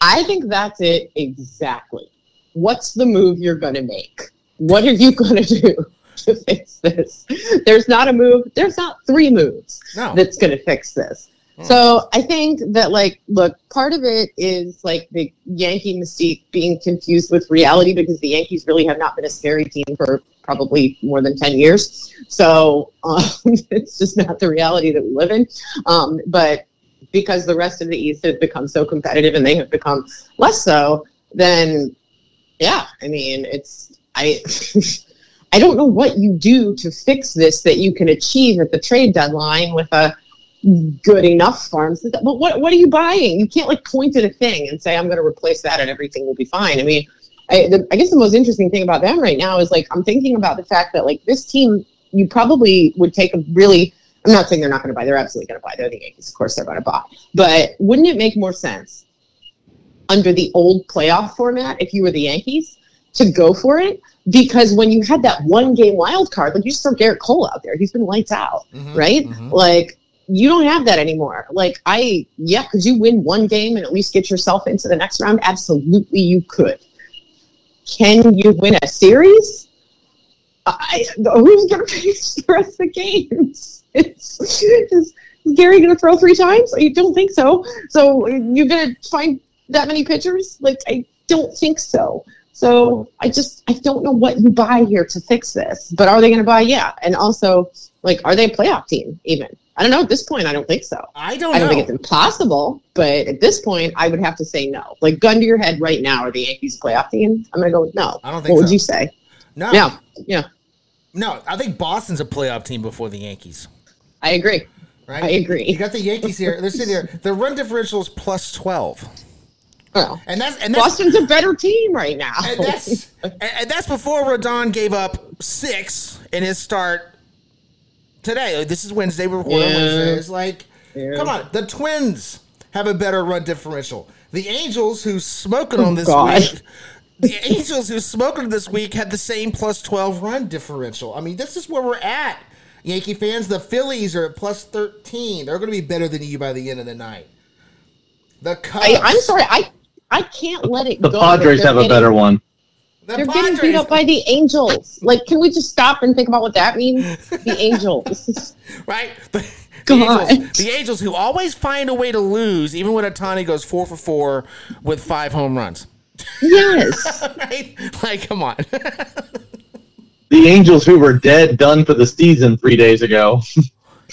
I think that's it exactly. What's the move you're going to make? What are you going to do to fix this? There's not a move. There's not three moves no. that's going to fix this. Hmm. So I think that, like, look, part of it is like the Yankee mystique being confused with reality because the Yankees really have not been a scary team for probably more than 10 years. So um, it's just not the reality that we live in. Um, but because the rest of the East has become so competitive and they have become less so, then yeah, I mean, it's I I don't know what you do to fix this that you can achieve at the trade deadline with a good enough farms. But what what are you buying? You can't like point at a thing and say I'm going to replace that and everything will be fine. I mean, I, the, I guess the most interesting thing about them right now is like I'm thinking about the fact that like this team, you probably would take a really. I'm not saying they're not going to buy. They're absolutely going to buy. They're the Yankees, of course. They're going to buy. But wouldn't it make more sense under the old playoff format if you were the Yankees to go for it? Because when you had that one game wild card, like you just throw Gerrit Cole out there, he's been lights out, Mhm, right? mhm. Like you don't have that anymore. Like I, yeah, could you win one game and at least get yourself into the next round? Absolutely, you could. Can you win a series? I, who's going to finish the rest of the games? It's, is, is Gary going to throw three times? I don't think so. So you're going to find that many pitchers? Like I don't think so. So I just I don't know what you buy here to fix this. But are they going to buy? Yeah. And also, like, are they a playoff team? Even I don't know. At this point, I don't think so. I don't I don't know. think it's impossible, but at this point, I would have to say no. Like gun to your head right now, are the Yankees a playoff team? I'm gonna go with no. I don't think What would you say? no, Yeah, yeah, no. I think Boston's a playoff team before the Yankees. I agree. Right? I agree. You got the Yankees here. They're sitting here. Their run differential is plus twelve, Well, and that's and that's Boston's a better team right now. and that's and, that's before Rodon gave up six in his start today. This is Wednesday. We're recording Yeah. Wednesday. It's like, Yeah. come on, the Twins have a better run differential. The Angels, who's smoking on oh, this God. week, the Angels, who's smoking this week, had the same plus twelve run differential. I mean, this is where we're at. Yankee fans, the Phillies are at plus thirteen. They're going to be better than you by the end of the night. The Cubs, I, I'm sorry. I I can't let it The go. The Padres that have a better one. the They're getting beat up by the Angels. Like, can we just stop and think about what that means? The Angels. right? The, the, Angels, the Angels who always find a way to lose, even when Ohtani goes four for four with five home runs. yes. right? Like, come on. The Angels, who were dead, done for the season three days ago.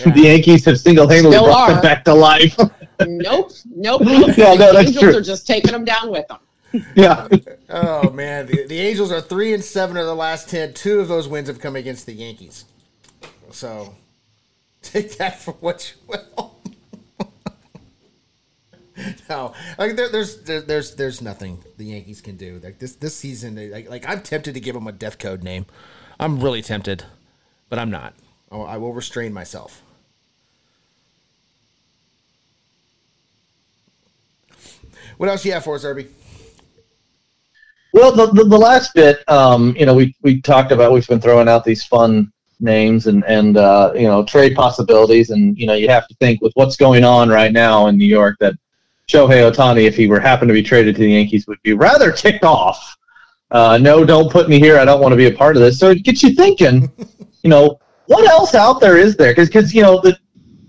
The Yankees have single-handedly Still brought are. them back to life. Nope. Nope. nope. Yeah, no, the that's Angels true. are just taking them down with them. yeah. oh man, the, the Angels are three and seven of the last ten. Two of those wins have come against the Yankees. So take that for what you will. no, like there, there's there, there's there's nothing the Yankees can do. Like this this season, they, like, like I'm tempted to give them a death code name. I'm really tempted, but I'm not. I, I will restrain myself. What else you have for us, Irby? Well, the, the, the last bit, um, you know, we, we talked about, we've been throwing out these fun names and, and uh, you know, trade possibilities. And, you know, you have to think with what's going on right now in New York that Shohei Ohtani, if he were happen to be traded to the Yankees, would be rather ticked off. Uh, no, don't put me here. I don't want to be a part of this. So it gets you thinking, you know, what else out there is there? Because, you know, the,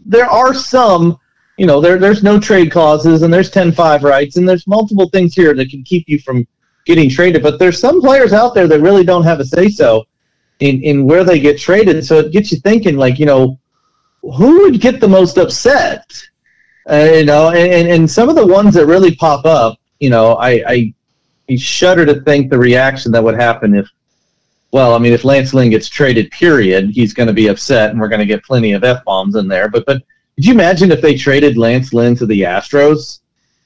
there are some you know, there there's no trade clauses and there's 10-5 rights and there's multiple things here that can keep you from getting traded. But there's some players out there that really don't have a say so in in where they get traded. So it gets you thinking, like, you know, who would get the most upset? Uh, you know, and, and some of the ones that really pop up, you know, I, I I shudder to think the reaction that would happen if. Well, I mean, if Lance Lynn gets traded, period, he's going to be upset, and we're going to get plenty of f bombs in there. But but could you imagine if they traded Lance Lynn to the Astros?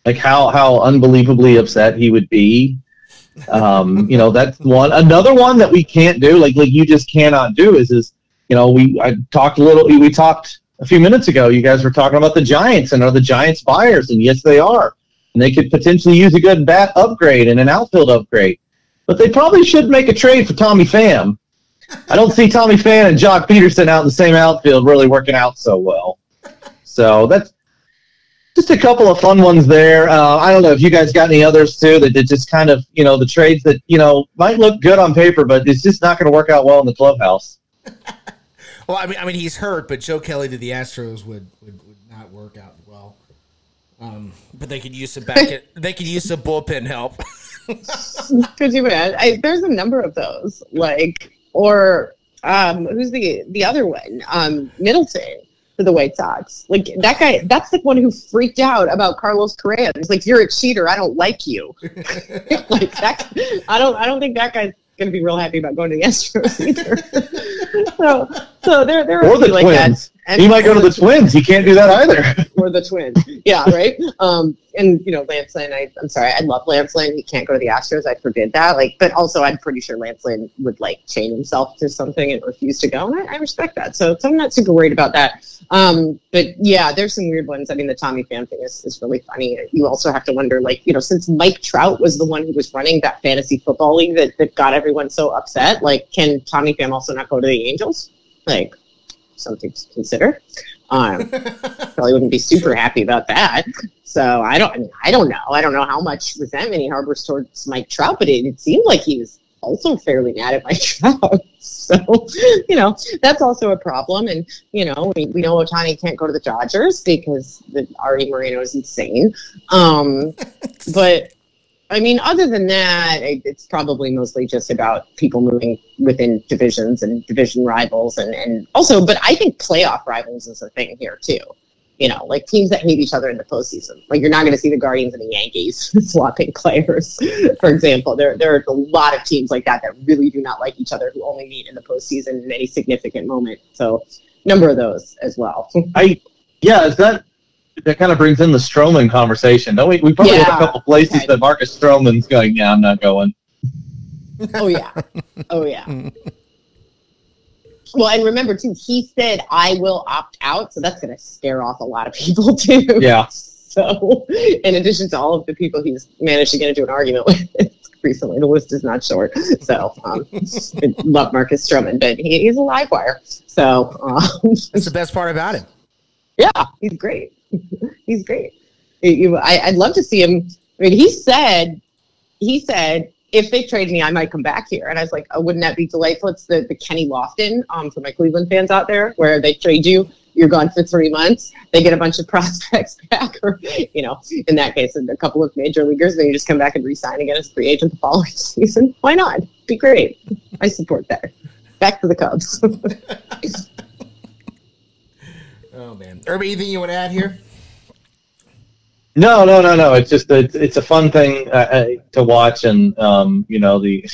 Like how how unbelievably upset he would be. Um, you know, that's one. Another one that we can't do, like like you just cannot do, is is you know we I talked a little. We talked a few minutes ago. You guys were talking about the Giants and are the Giants buyers, and yes, they are, and they could potentially use a good bat upgrade and an outfield upgrade. But they probably should make a trade for Tommy Pham. I don't see Tommy Pham and Joc Pederson out in the same outfield really working out so well. So that's just a couple of fun ones there. Uh, I don't know if you guys got any others too that did just kind of you know the trades that you know might look good on paper, but it's just not going to work out well in the clubhouse. Well, I mean, I mean, he's hurt, but Joe Kelly to the Astros would would, would not work out well. Um, but they could use some back. they could use some bullpen help. Could you imagine? I, there's a number of those, like, or um, who's the the other one? Um, Middleton for the White Sox. Like that guy. That's the one who freaked out about Carlos Correa. He's like, "You're a cheater. I don't like you." like that. I don't. I don't think that guy's going to be real happy about going to the Astros either. so, so there, there are Or a the few like that. Twins. And- He might go to the Twins. He can't do that either. or the Twins. Yeah, right. Um, and you know, Lance Lynn. I, I'm sorry, I love Lance Lynn. He can't go to the Astros. I forbid that. Like, but also, I'm pretty sure Lance Lynn would like chain himself to something and refuse to go, and I, I respect that. So, so I'm not super worried about that. Um, but yeah, there's some weird ones. I mean, the Tommy Pham thing is, is really funny. You also have to wonder, like, you know, since Mike Trout was the one who was running that fantasy football league that, that got everyone so upset, like, can Tommy Pham also not go to the Angels? Like, something to consider. Um, probably wouldn't be super happy about that. So I don't, I, mean, I don't know. I don't know how much resentment he harbors towards Mike Trout, but it, it seemed like he was also fairly mad at Mike Trout. So, you know, that's also a problem. And, you know, we, we know Otani can't go to the Dodgers because the Artie Moreno is insane. Um, but I mean, other than that, it's probably mostly just about people moving within divisions and division rivals, and, and also, but I think playoff rivals is a thing here too. You know, like teams that hate each other in the postseason. Like you're not going to see the Guardians and the Yankees swapping players, for example. There, there are a lot of teams like that that really do not like each other who only meet in the postseason in any significant moment. So, number of those as well. I yeah, is that that kind of brings in the Stroman conversation? Don't we? We probably have a couple places kind that Marcus Stroman's going. Yeah, I'm not going. Oh yeah. Oh yeah. Well, and remember too, he said I will opt out, so that's going to scare off a lot of people too. Yeah. So, in addition to all of the people he's managed to get into an argument with recently, the list is not short. So, um, love Marcus Stroman, but he, he's a live wire. So, um, That's the best part about him. yeah, he's great. he's great. I, I'd love to see him. I mean, he said, he said, if they trade me, I might come back here. And I was like, oh, wouldn't that be delightful? It's the, the Kenny Lofton um, for my Cleveland fans out there, where they trade you, you're gone for three months, they get a bunch of prospects back, or, you know, in that case, a couple of major leaguers, then you just come back and re-sign again as free agent the following season. Why not? Be great. I support that. Back to the Cubs. Oh man, Irby, anything you want to add here? No, no, no, no. It's just it's, it's a fun thing uh, uh, to watch, and um, you know the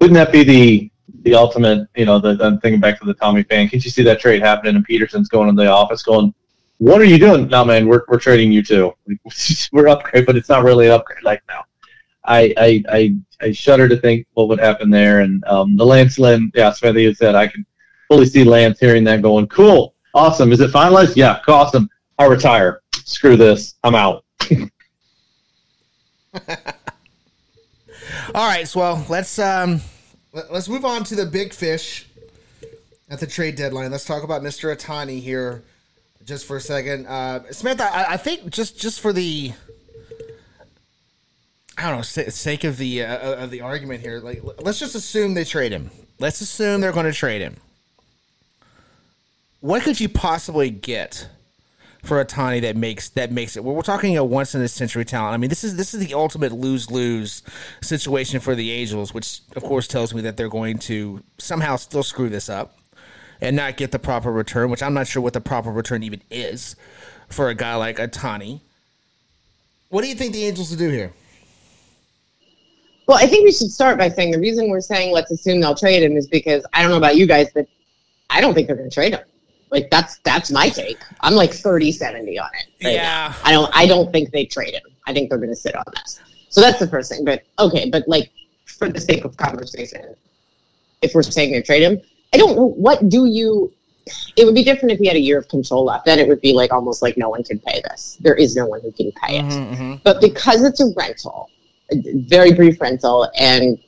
wouldn't that be the the ultimate? You know, the I'm thinking back to the Tommy Pham. Can't you see that trade happening? And Pederson's going to the office, going, "What are you doing?" No, man, we're we're trading you too. we're upgrade, but it's not really an upgrade. Like now, I I I, I shudder to think what would happen there. And um, the Lance Lynn, yeah, Smithy said I can fully see Lance hearing that, going, "Cool, awesome. Is it finalized? Yeah, awesome. I retire. Screw this. I'm out." All right, so well, let's um, let- let's move on to the big fish at the trade deadline. Let's talk about Mr. Ohtani here, just for a second. Uh, Samantha, I, I think just just for the I don't know sa- sake of the uh, of the argument here, like let's just assume they trade him. Let's assume they're going to trade him. What could you possibly get for Ohtani that makes that makes it? Well, we're talking a once in a century talent. I mean, this is this is the ultimate lose lose situation for the Angels, which of course tells me that they're going to somehow still screw this up and not get the proper return. Which I'm not sure what the proper return even is for a guy like Ohtani. What do you think the Angels will do here? Well, I think we should start by saying the reason we're saying let's assume they'll trade him is because I don't know about you guys, but I don't think they're going to trade him. Like that's that's my take. I'm like 30 70 on it. right Yeah. now. I don't I don't think they trade him. I think they're going to sit on this. So that's the first thing. But okay, but like for the sake of conversation, if we're saying they trade him, I don't know what do you it would be different if he had a year of control left. Then it would be like almost like no one can pay this. There is no one who can pay it. Mm-hmm, mm-hmm. But because it's a rental, a very brief rental, and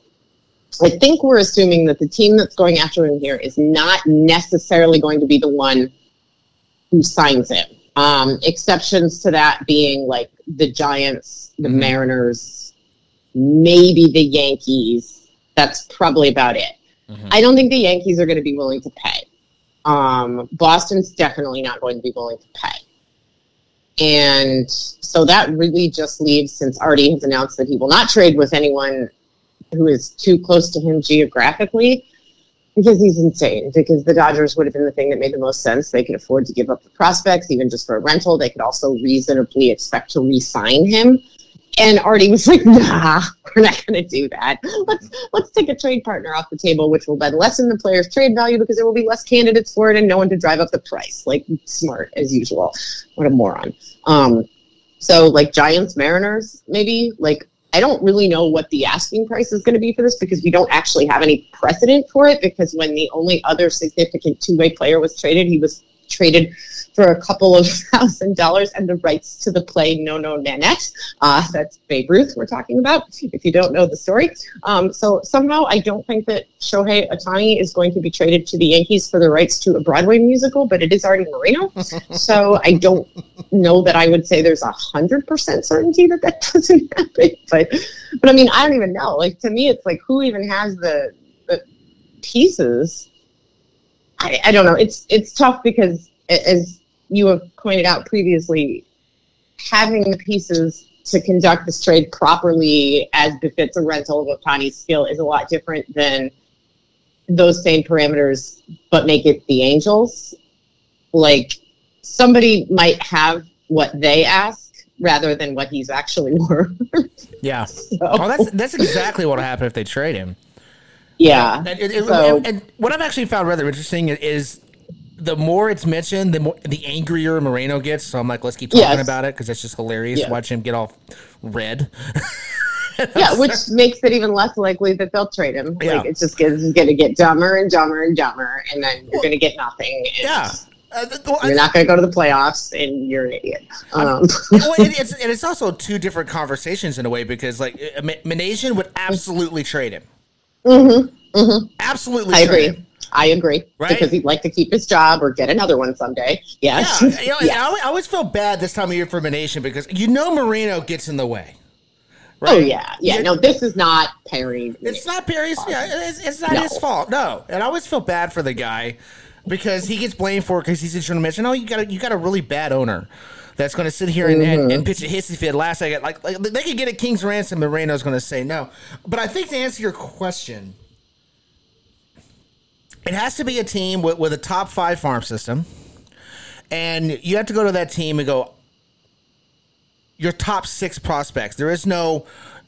I think we're assuming that the team that's going after him here is not necessarily going to be the one who signs him. Um, exceptions to that being like the Giants, the Mhm. Mariners, maybe the Yankees. That's probably about it. Mhm. I don't think the Yankees are going to be willing to pay. Um, Boston's definitely not going to be willing to pay. And so that really just leaves, since Artie has announced that he will not trade with anyone who is too close to him geographically, because he's insane. Because the Dodgers would have been the thing that made the most sense. They could afford to give up the prospects, even just for a rental. They could also reasonably expect to re sign him. and Artie was like, "Nah, we're not going to do that. Let's let's take a trade partner off the table, which will then lessen the player's trade value because there will be less candidates for it and no one to drive up the price. Like smart as usual. What a moron. Um, so like Giants, Mariners, maybe like I don't really know what the asking price is going to be for this because we don't actually have any precedent for it. Because when the only other significant two way player was traded, he was traded for a couple of thousand dollars and the rights to the play No No Nanette. Uh, that's Babe Ruth we're talking about, if you don't know the story. Um, so somehow I don't think that Shohei Ohtani is going to be traded to the Yankees for the rights to a Broadway musical, but it is Artie Moreno. so I don't know that I would say there's a hundred percent certainty that that doesn't happen. But but I mean I don't even know. Like to me, it's like who even has the the pieces I, I don't know. It's it's tough because as you have pointed out previously, having the pieces to conduct this trade properly as befits a rental of Ohtani's skill is a lot different than those same parameters, but make it the Angels. Like somebody might have what they ask rather than what he's actually worth. Yeah. So. Oh, that's that's exactly what will happen if they trade him. Yeah. And, so, and, and, what I've actually found rather interesting is the more it's mentioned, the more the angrier Moreno gets. So I'm like, let's keep talking yes. about it because it's just hilarious yeah. watch him get all red. yeah, which makes it even less likely that they'll trade him. Yeah. Like it's just going to get dumber and dumber and dumber, and then you're going to get nothing. yeah. Uh, well, you're not going to go to the playoffs, and you're an idiot. Um. well, it, it's, and it's also two different conversations in a way because, like, Minasian would absolutely trade him. Mm-hmm. Mm-hmm. Absolutely. I agree. Him. I agree. Right? Because he'd like to keep his job or get another one someday. Yes. Yeah. You know, yes. I always feel bad this time of year for Nation because you know Moreno gets in the way. Right? Oh yeah, yeah. you no, this is not Perry. It's not Perry's. Yeah, it's, it's not no. his fault. No, and I always feel bad for the guy because he gets blamed for it because he's in mention. No, you got a, you got a really bad owner that's going to sit here and, mm-hmm. and, and, pitch a hissy fit last second. Like, like they could get a King's ransom, Moreno's going to say no. But I think to answer your question, it has to be a team with, with a top five farm system, and you have to go to that team and go. Your top six prospects. There is no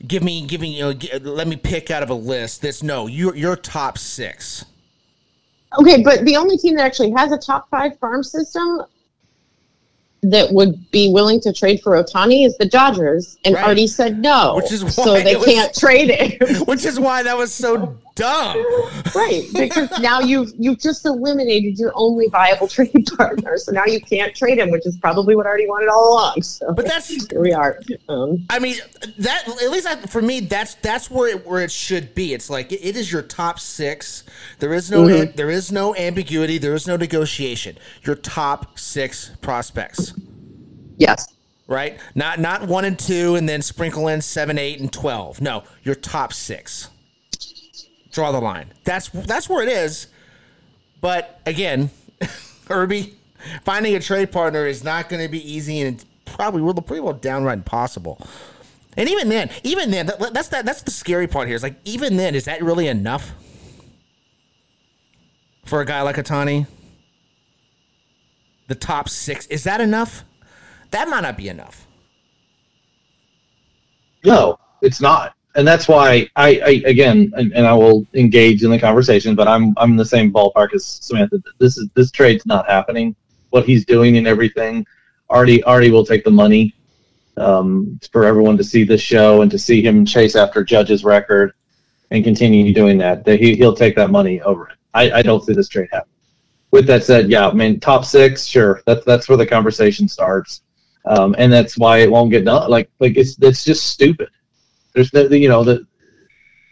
give me, give me, you know, give, let me pick out of a list. That's no, your your top six. Okay, but the only team that actually has a top five farm system that would be willing to trade for Ohtani is the Dodgers, and right. Artie said no, which is why so they was, can't trade him. Which is why that was so dumb, right? Because now you've you've just eliminated your only viable trade partner, so now you can't trade him, which is probably what I already wanted all along. So, but that's here we are. Um, I mean, that at least I, for me, that's that's where it, where it should be. It's like it, it is your top six. There is no mm-hmm. there is no ambiguity. There is no negotiation. Your top six prospects. Yes. Right? Not not one and two and then sprinkle in seven, eight, and twelve. No, your top six. Draw the line. That's that's where it is. But again, Irby, finding a trade partner is not going to be easy and probably well, pretty well downright impossible. And even then, even then, that's that. That's the scary part here. Is like even then, is that really enough for a guy like Ohtani? The top six is that enough? That might not be enough. No, it's not. And that's why I, I again, and, and, I will engage in the conversation, but I'm I'm in the same ballpark as Samantha. This is this trade's not happening. What he's doing and everything, Artie Artie will take the money um, for everyone to see this show and to see him chase after Judge's record and continue doing that. That he he'll take that money over it. I, I don't see this trade happening. With that said, yeah, I mean top six, sure. That's that's where the conversation starts um, and that's why it won't get done. Like like it's it's just stupid. There's no you know the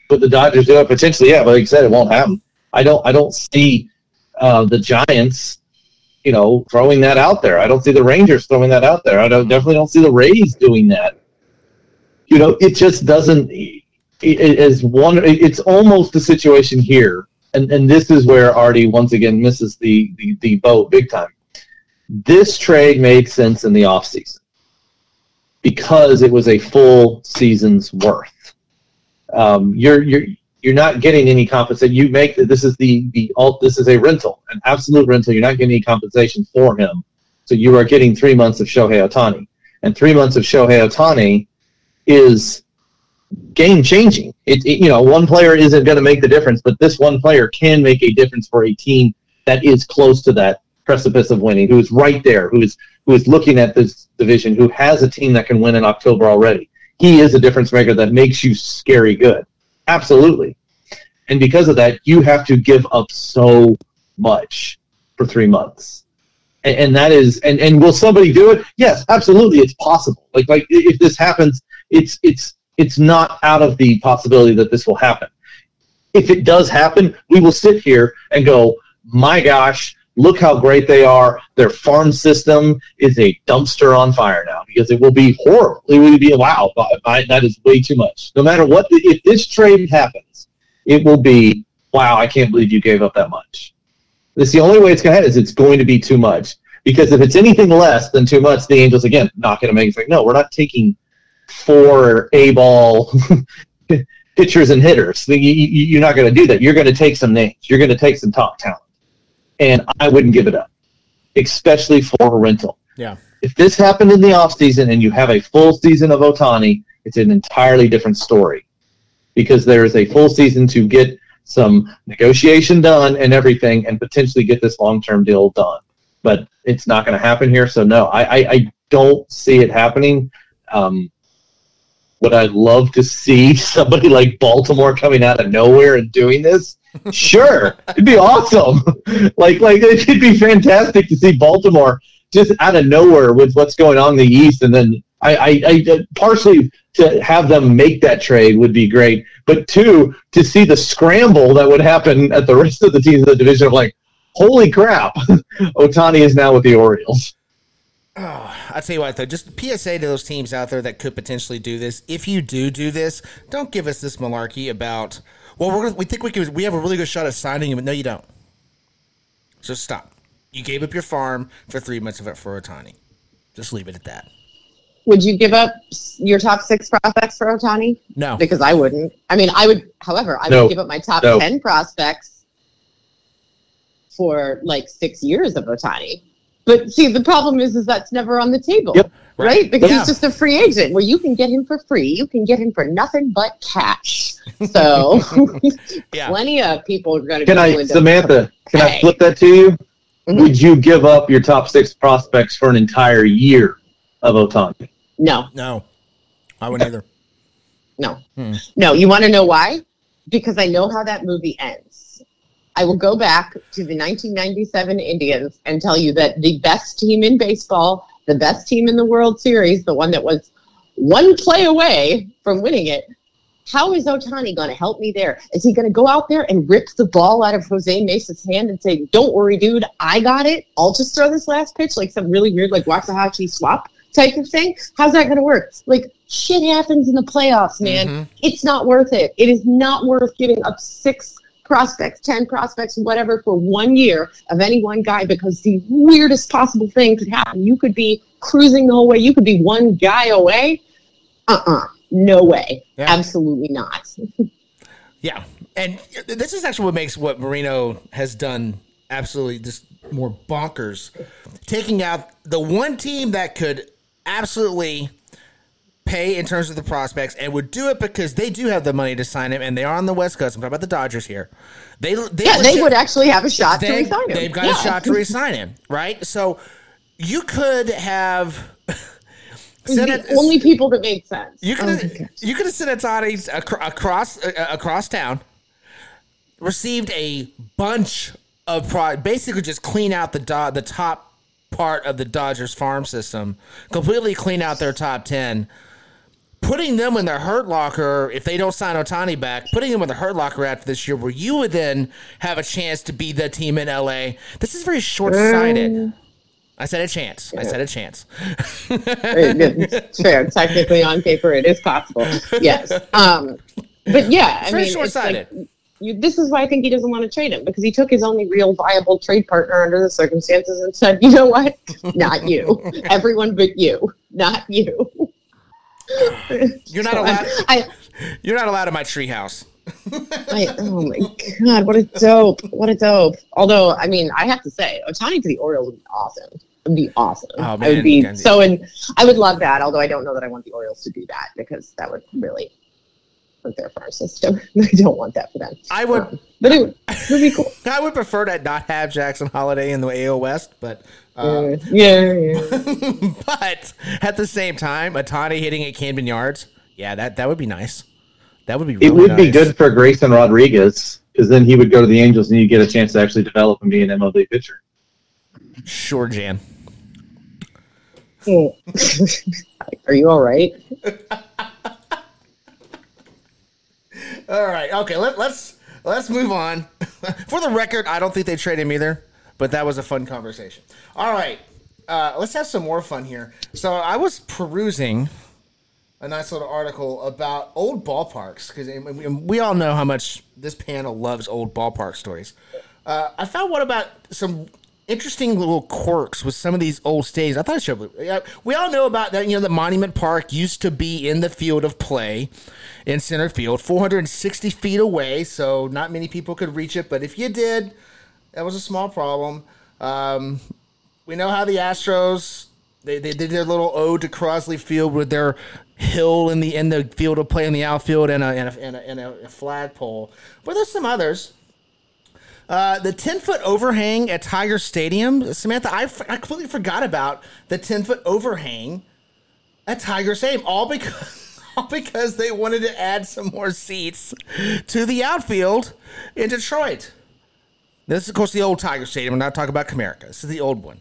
but the Dodgers do it potentially, yeah. But like I said, it won't happen. I don't I don't see uh, the Giants, you know, throwing that out there. I don't see the Rangers throwing that out there. I don't definitely don't see the Rays doing that. You know, it just doesn't. It, it is one. It's almost the situation here, and and this is where Artie once again misses the the, the boat big time this trade made sense in the offseason because it was a full season's worth. Um, you're you're you're not getting any compensation. You make this is the the alt. This is a rental, an absolute rental. You're not getting any compensation for him. So you are getting three months of Shohei Ohtani, and three months of Shohei Ohtani is game changing. It, it, you know one player isn't going to make the difference, but this one player can make a difference for a team that is close to that precipice of winning, who is right there, who is who is looking at this division, who has a team that can win in October already. He is a difference maker that makes you scary good. Absolutely. And because of that, you have to give up so much for three months. And, and that is and, and will somebody do it? Yes, absolutely. It's possible. Like like if this happens, it's it's it's not out of the possibility that this will happen. If it does happen, we will sit here and go, my gosh, look how great they are. Their farm system is a dumpster on fire now because it will be horrible. It will be wow, that is way too much. No matter what, the, if this trade happens, it will be wow. I can't believe you gave up that much. It's the only way it's going to happen is it's going to be too much because if it's anything less than too much, the Angels again not going to make. Like no, we're not taking four A ball. pitchers and hitters. You, are not going to do that. You're going to take some names. You're going to take some top talent and I wouldn't give it up, especially for a rental. Yeah. If this happened in the offseason and you have a full season of Ohtani, it's an entirely different story because there is a full season to get some negotiation done and everything and potentially get this long term deal done. But it's not going to happen here. So, no, I, I, I don't see it happening. Um, would I love to see somebody like Baltimore coming out of nowhere and doing this? sure, it'd be awesome. like, like it'd be fantastic to see Baltimore just out of nowhere with what's going on in the East, and then I, I, I uh, partially to have them make that trade would be great, but two to see the scramble that would happen at the rest of the teams in the division of like, holy crap, Ohtani is now with the Orioles. Oh, I'll tell you what, though, just PSA to those teams out there that could potentially do this. If you do do this, don't give us this malarkey about well, we're gonna, we think we can, we have a really good shot at signing him, but no, you don't. So stop. You gave up your farm for three months of it for Ohtani. Just leave it at that. Would you give up your top six prospects for Ohtani? No, because I wouldn't. I mean, I would. However, I no. would give up my top no. ten prospects for like six years of Ohtani. But see, the problem is, is that's never on the table. Yep right? Because yeah. he's just a free agent where you can get him for free. You can get him for nothing but cash. So yeah. plenty of people are going to Can I, Samantha, can I flip that to you? Mm-hmm. Would you give up your top six prospects for an entire year of Ohtani? No. No. I wouldn't either. No. Hmm. No. You want to know why? Because I know how that movie ends. I will go back to the 1997 Indians and tell you that the best team in baseball the best team in the World Series, the one that was one play away from winning it. How is Ohtani going to help me there? Is he going to go out there and rip the ball out of Jose Mesa's hand and say, "Don't worry, dude, I got it. I'll just throw this last pitch," like some really weird, like Waxahachie swap type of thing? How's that going to work? Like shit happens in the playoffs, man. Mm-hmm. It's not worth it. It is not worth giving up six prospects, 10 prospects, whatever, for one year of any one guy because the weirdest possible thing could happen. You could be cruising the whole way, you could be one guy away. Uh uh-uh. uh no way. Yeah. Absolutely not. yeah. And this is actually what makes what Moreno has done absolutely just more bonkers. Taking out the one team that could absolutely pay in terms of the prospects and would do it because they do have the money to sign him and they are on the West Coast. I'm talking about the Dodgers here. They, they yeah, they would actually have a shot they, to resign him. They've got yeah. a shot to resign him, right? So you could have. the only people that made sense. You could oh you could have sent Ohtani across uh, across town, received a bunch of pro- basically just clean out the do- the top part of the Dodgers farm system, completely clean out their top ten putting them in the hurt locker if they don't sign Ohtani back, putting them in the hurt locker after this year, where you would then have a chance to be the team in LA. This is very short sighted. Um, I said a chance. I said a chance. Fair. Technically, on paper, it is possible. Yes. Um, but yeah, I mean, short sighted. Like, you, this is why I think he doesn't want to trade him because he took his only real viable trade partner under the circumstances and said, "You know what? Not you. Everyone but you. Not you." You're not so allowed. I, you're not allowed in my treehouse. I, oh my god, what a dope! What a dope! Although, I mean, I have to say, Ohtani to the Orioles would be awesome. It'd be awesome. Oh, I would be Kenzie. so, and I would love that. Although I don't know that I want the Orioles to do that because that would really hurt their farm system. I don't want that for them. I would Um, but it would, it would be cool. I would prefer to not have Jackson Holliday in the AL West, but uh, Uh, yeah, yeah. but at the same time, Ohtani hitting at Camden Yards, yeah, that that would be nice. That would be. Really It would be good for Grayson Rodriguez because then he would go to the Angels and you get a chance to actually develop and be an MLB pitcher. Sure, Jan. Are you all right? All right. Okay. Let, let's let's move on. For the record, I don't think they trade him either, but that was a fun conversation. All right. Uh, let's have some more fun here. So I was perusing a nice little article about old ballparks because we all know how much this panel loves old ballpark stories. Uh, I found one about some interesting little quirks with some of these old stadiums. I thought I should. We all know about that. You know, the Monument Park used to be in the field of play in center field, 460 feet away, so not many people could reach it. But if you did, that was a small problem. Um, we know how the Astros they, they did their little ode to Crosley Field with their hill in the in the field of play in the outfield and a and a, and a, and a flagpole. But there's some others. Uh, the 10 foot overhang at Tiger Stadium, Samantha, I, f- I completely forgot about the 10 foot overhang at Tiger Stadium, all because, all because they wanted to add some more seats to the outfield in Detroit. This is, of course, the old Tiger Stadium. We're not talking about Comerica. This is the old one.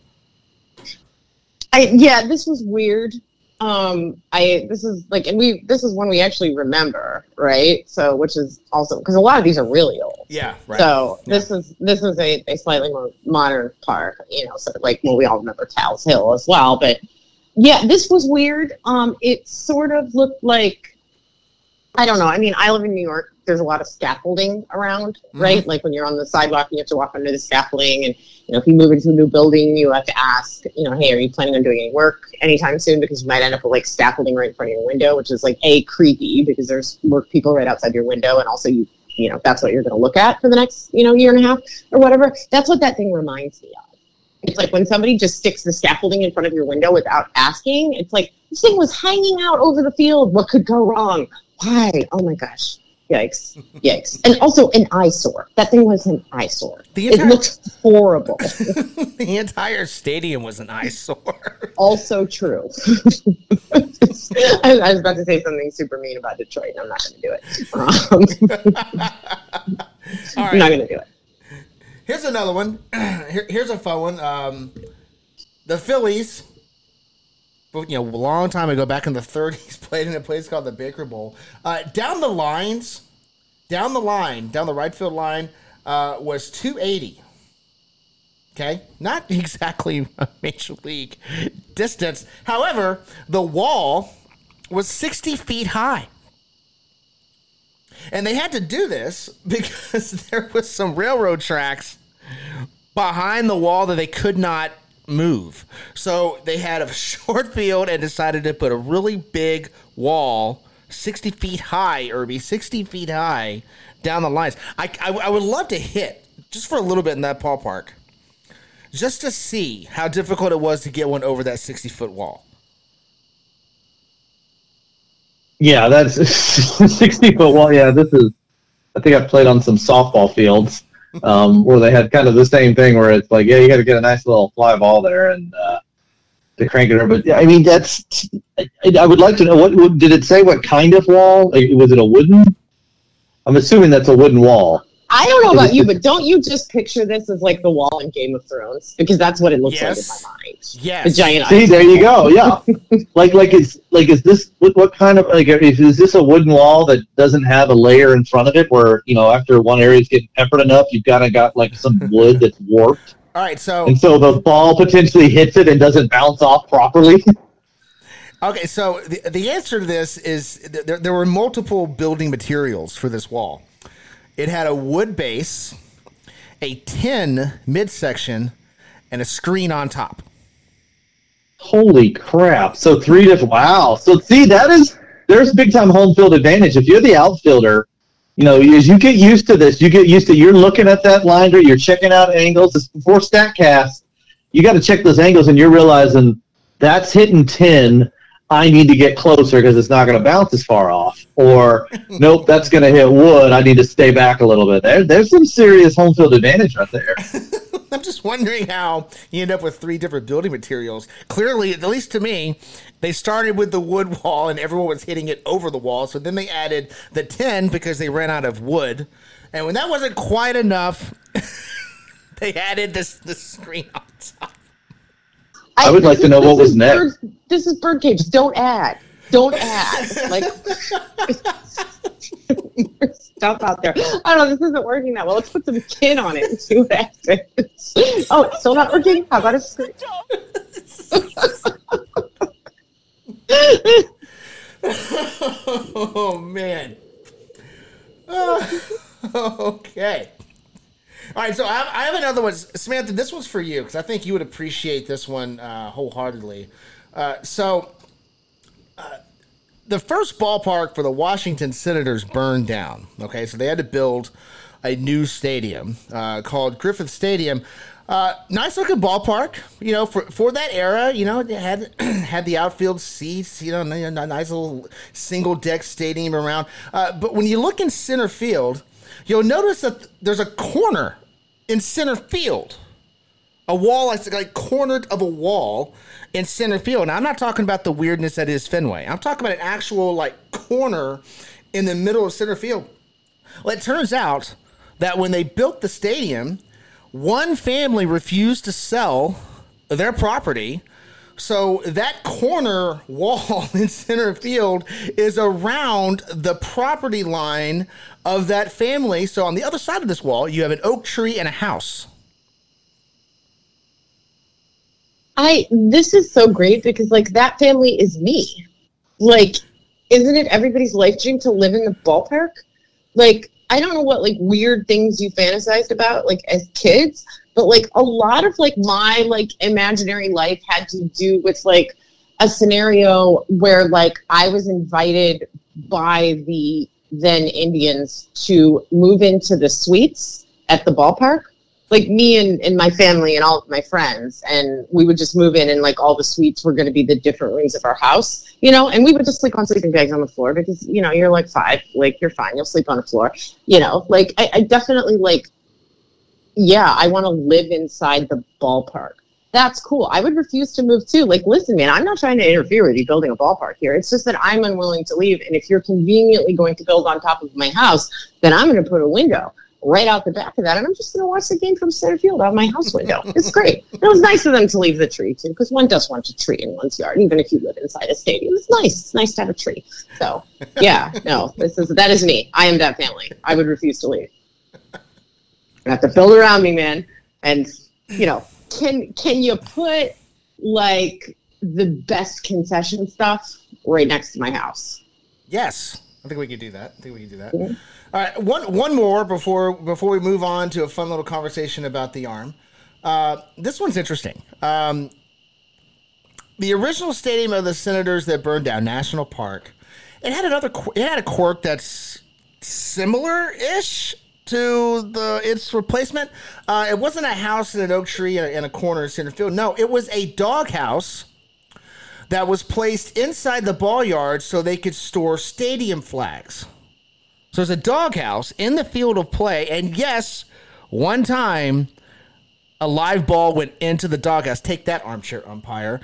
I yeah, this was weird. Um, I this is like, and we this is one we actually remember, right? So, which is also because a lot of these are really old. Yeah, right. So this is this is a, a slightly more modern park, you know, sort of like well, we all remember Tal's Hill as well, but yeah, this was weird. Um, it sort of looked like I don't know. I mean, I live in New York. There's a lot of scaffolding around, mm-hmm. right? Like when you're on the sidewalk, you have to walk under the scaffolding, and you know, if you move into a new building, you have to ask, you know, hey, are you planning on doing any work anytime soon? Because you might end up with like scaffolding right in front of your window, which is like a creepy because there's work people right outside your window, and also you, you know, that's what you're going to look at for the next, you know, year and a half or whatever. That's what that thing reminds me of. It's like when somebody just sticks the scaffolding in front of your window without asking. It's like this thing was hanging out over the field. What could go wrong? Why? Oh my gosh. Yikes. Yikes. And also an eyesore. That thing was an eyesore. The it entire- looked horrible. the entire stadium was an eyesore. also true. I, I was about to say something super mean about Detroit, and I'm not going to do it. Um, I'm not going to do it. Here's another one. Here, here's a fun one. Um, the Phillies, you know, a long time ago, back in the 30s, played in a place called the Baker Bowl. Uh, down the lines, down the line, down the right field line, uh, was 280. Okay, not exactly a major league distance. However, the wall was 60 feet high. And they had to do this because there was some railroad tracks behind the wall that they could not move. So they had a short field and decided to put a really big wall, 60 feet high, Irby, 60 feet high down the lines. I, I, I would love to hit just for a little bit in that ballpark, just to see how difficult it was to get one over that 60 foot wall. Yeah, that's 60 foot wall. Yeah, this is. I think I've played on some softball fields um, where they had kind of the same thing where it's like, yeah, you got to get a nice little fly ball there and uh, to crank it over. But I mean, that's. I, I would like to know what, what did it say? What kind of wall? Like, was it a wooden? I'm assuming that's a wooden wall. I don't know about you, but don't you just picture this as like the wall in Game of Thrones? Because that's what it looks Yes. like in my mind. Yes. The giant See, ice. there you go. Yeah, like like is like is this what, what kind of like is, is this a wooden wall that doesn't have a layer in front of it where you know after one area is getting peppered enough, you've kind of got like some wood that's warped, All right, so and so the ball potentially hits it and doesn't bounce off properly. Okay, so the, the answer to this is th- there, there were multiple building materials for this wall. It had a wood base, a tin midsection, and a screen on top. Holy crap! So three different. Wow. So see, that is there's big time home field advantage. If you're the outfielder, you know, as you get used to this, you get used to you're looking at that liner, you're checking out angles. It's before Statcast. you got to check those angles, and you're realizing that's hitting ten. I need to get closer because it's not going to bounce as far off. Or nope, that's going to hit wood. I need to stay back a little bit. There, there's some serious home field advantage right there. I'm just wondering how you end up with three different building materials. Clearly, at least to me, they started with the wood wall and everyone was hitting it over the wall. So then they added the 10 because they ran out of wood. And when that wasn't quite enough, they added this the screen on top. I would like to know what was next. Bird, this is birdcage. Don't add. Don't add. Like stuff out there. I don't know. This isn't working that well. Let's put some kin on it and see what happens. Oh, it's still not working. How about a screen? oh man. Uh, okay. All right, so I have, I have another one, Samantha. This one's for you because I think you would appreciate this one uh, wholeheartedly. Uh, so, uh, the first ballpark for the Washington Senators burned down. Okay, so they had to build a new stadium uh, called Griffith Stadium. Uh, nice looking ballpark, you know, for, for that era. You know, it had had the outfield seats. You know, nice little single deck stadium around. But when you look in center field, you'll notice that there's a corner in center field, a wall like, cornered of a wall in center field. Now, I'm not talking about the weirdness that is Fenway. I'm talking about an actual like corner in the middle of center field. Well, it turns out that when they built the stadium one family refused to sell their property. So that corner wall in center field is around the property line of that family. So on the other side of this wall, you have an oak tree and a house. I this is so great because like that family is me. Like, isn't it everybody's life dream to live in the ballpark? Like, I don't know what like weird things you fantasized about like as kids, but like a lot of like my like imaginary life had to do with like a scenario where like I was invited by the then Indians to move into the suites at the ballpark. Like me and, and my family and all of my friends and we would just move in and like all the suites were going to be the different rooms of our house you know? And we would just sleep on sleeping bags on the floor because you know you're like five like you're fine you'll sleep on the floor you know? Like i, I definitely like yeah i want to live inside the ballpark that's cool i would refuse to move too like listen man i'm not trying to interfere with you building a ballpark here it's just that i'm unwilling to leave and if you're conveniently going to build on top of my house then i'm going to put a window right out the back of that, and I'm just going to watch the game from center field out my house window. It's great. It was nice of them to leave the tree too, because one does want a tree in one's yard, even if you live inside a stadium. It's nice. It's nice to have a tree. So, yeah, no, this is that is me. I am that family. I would refuse to leave. I have to build around me, man. And you know, can can you put like the best concession stuff right next to my house? Yes, I think we could do that. I think we can do that. Yeah. All right, one one more before before we move on to a fun little conversation about the arm. Uh, this one's interesting. Um, the original stadium of the Senators that burned down, National Park, it had another it had a quirk that's similar-ish to the its replacement. Uh, it wasn't a house in an oak tree in a, corner in center field. No, it was a doghouse that was placed inside the ball yard so they could store stadium flags. So it's a doghouse in the field of play. And yes, one time a live ball went into the doghouse. Take that, armchair umpire.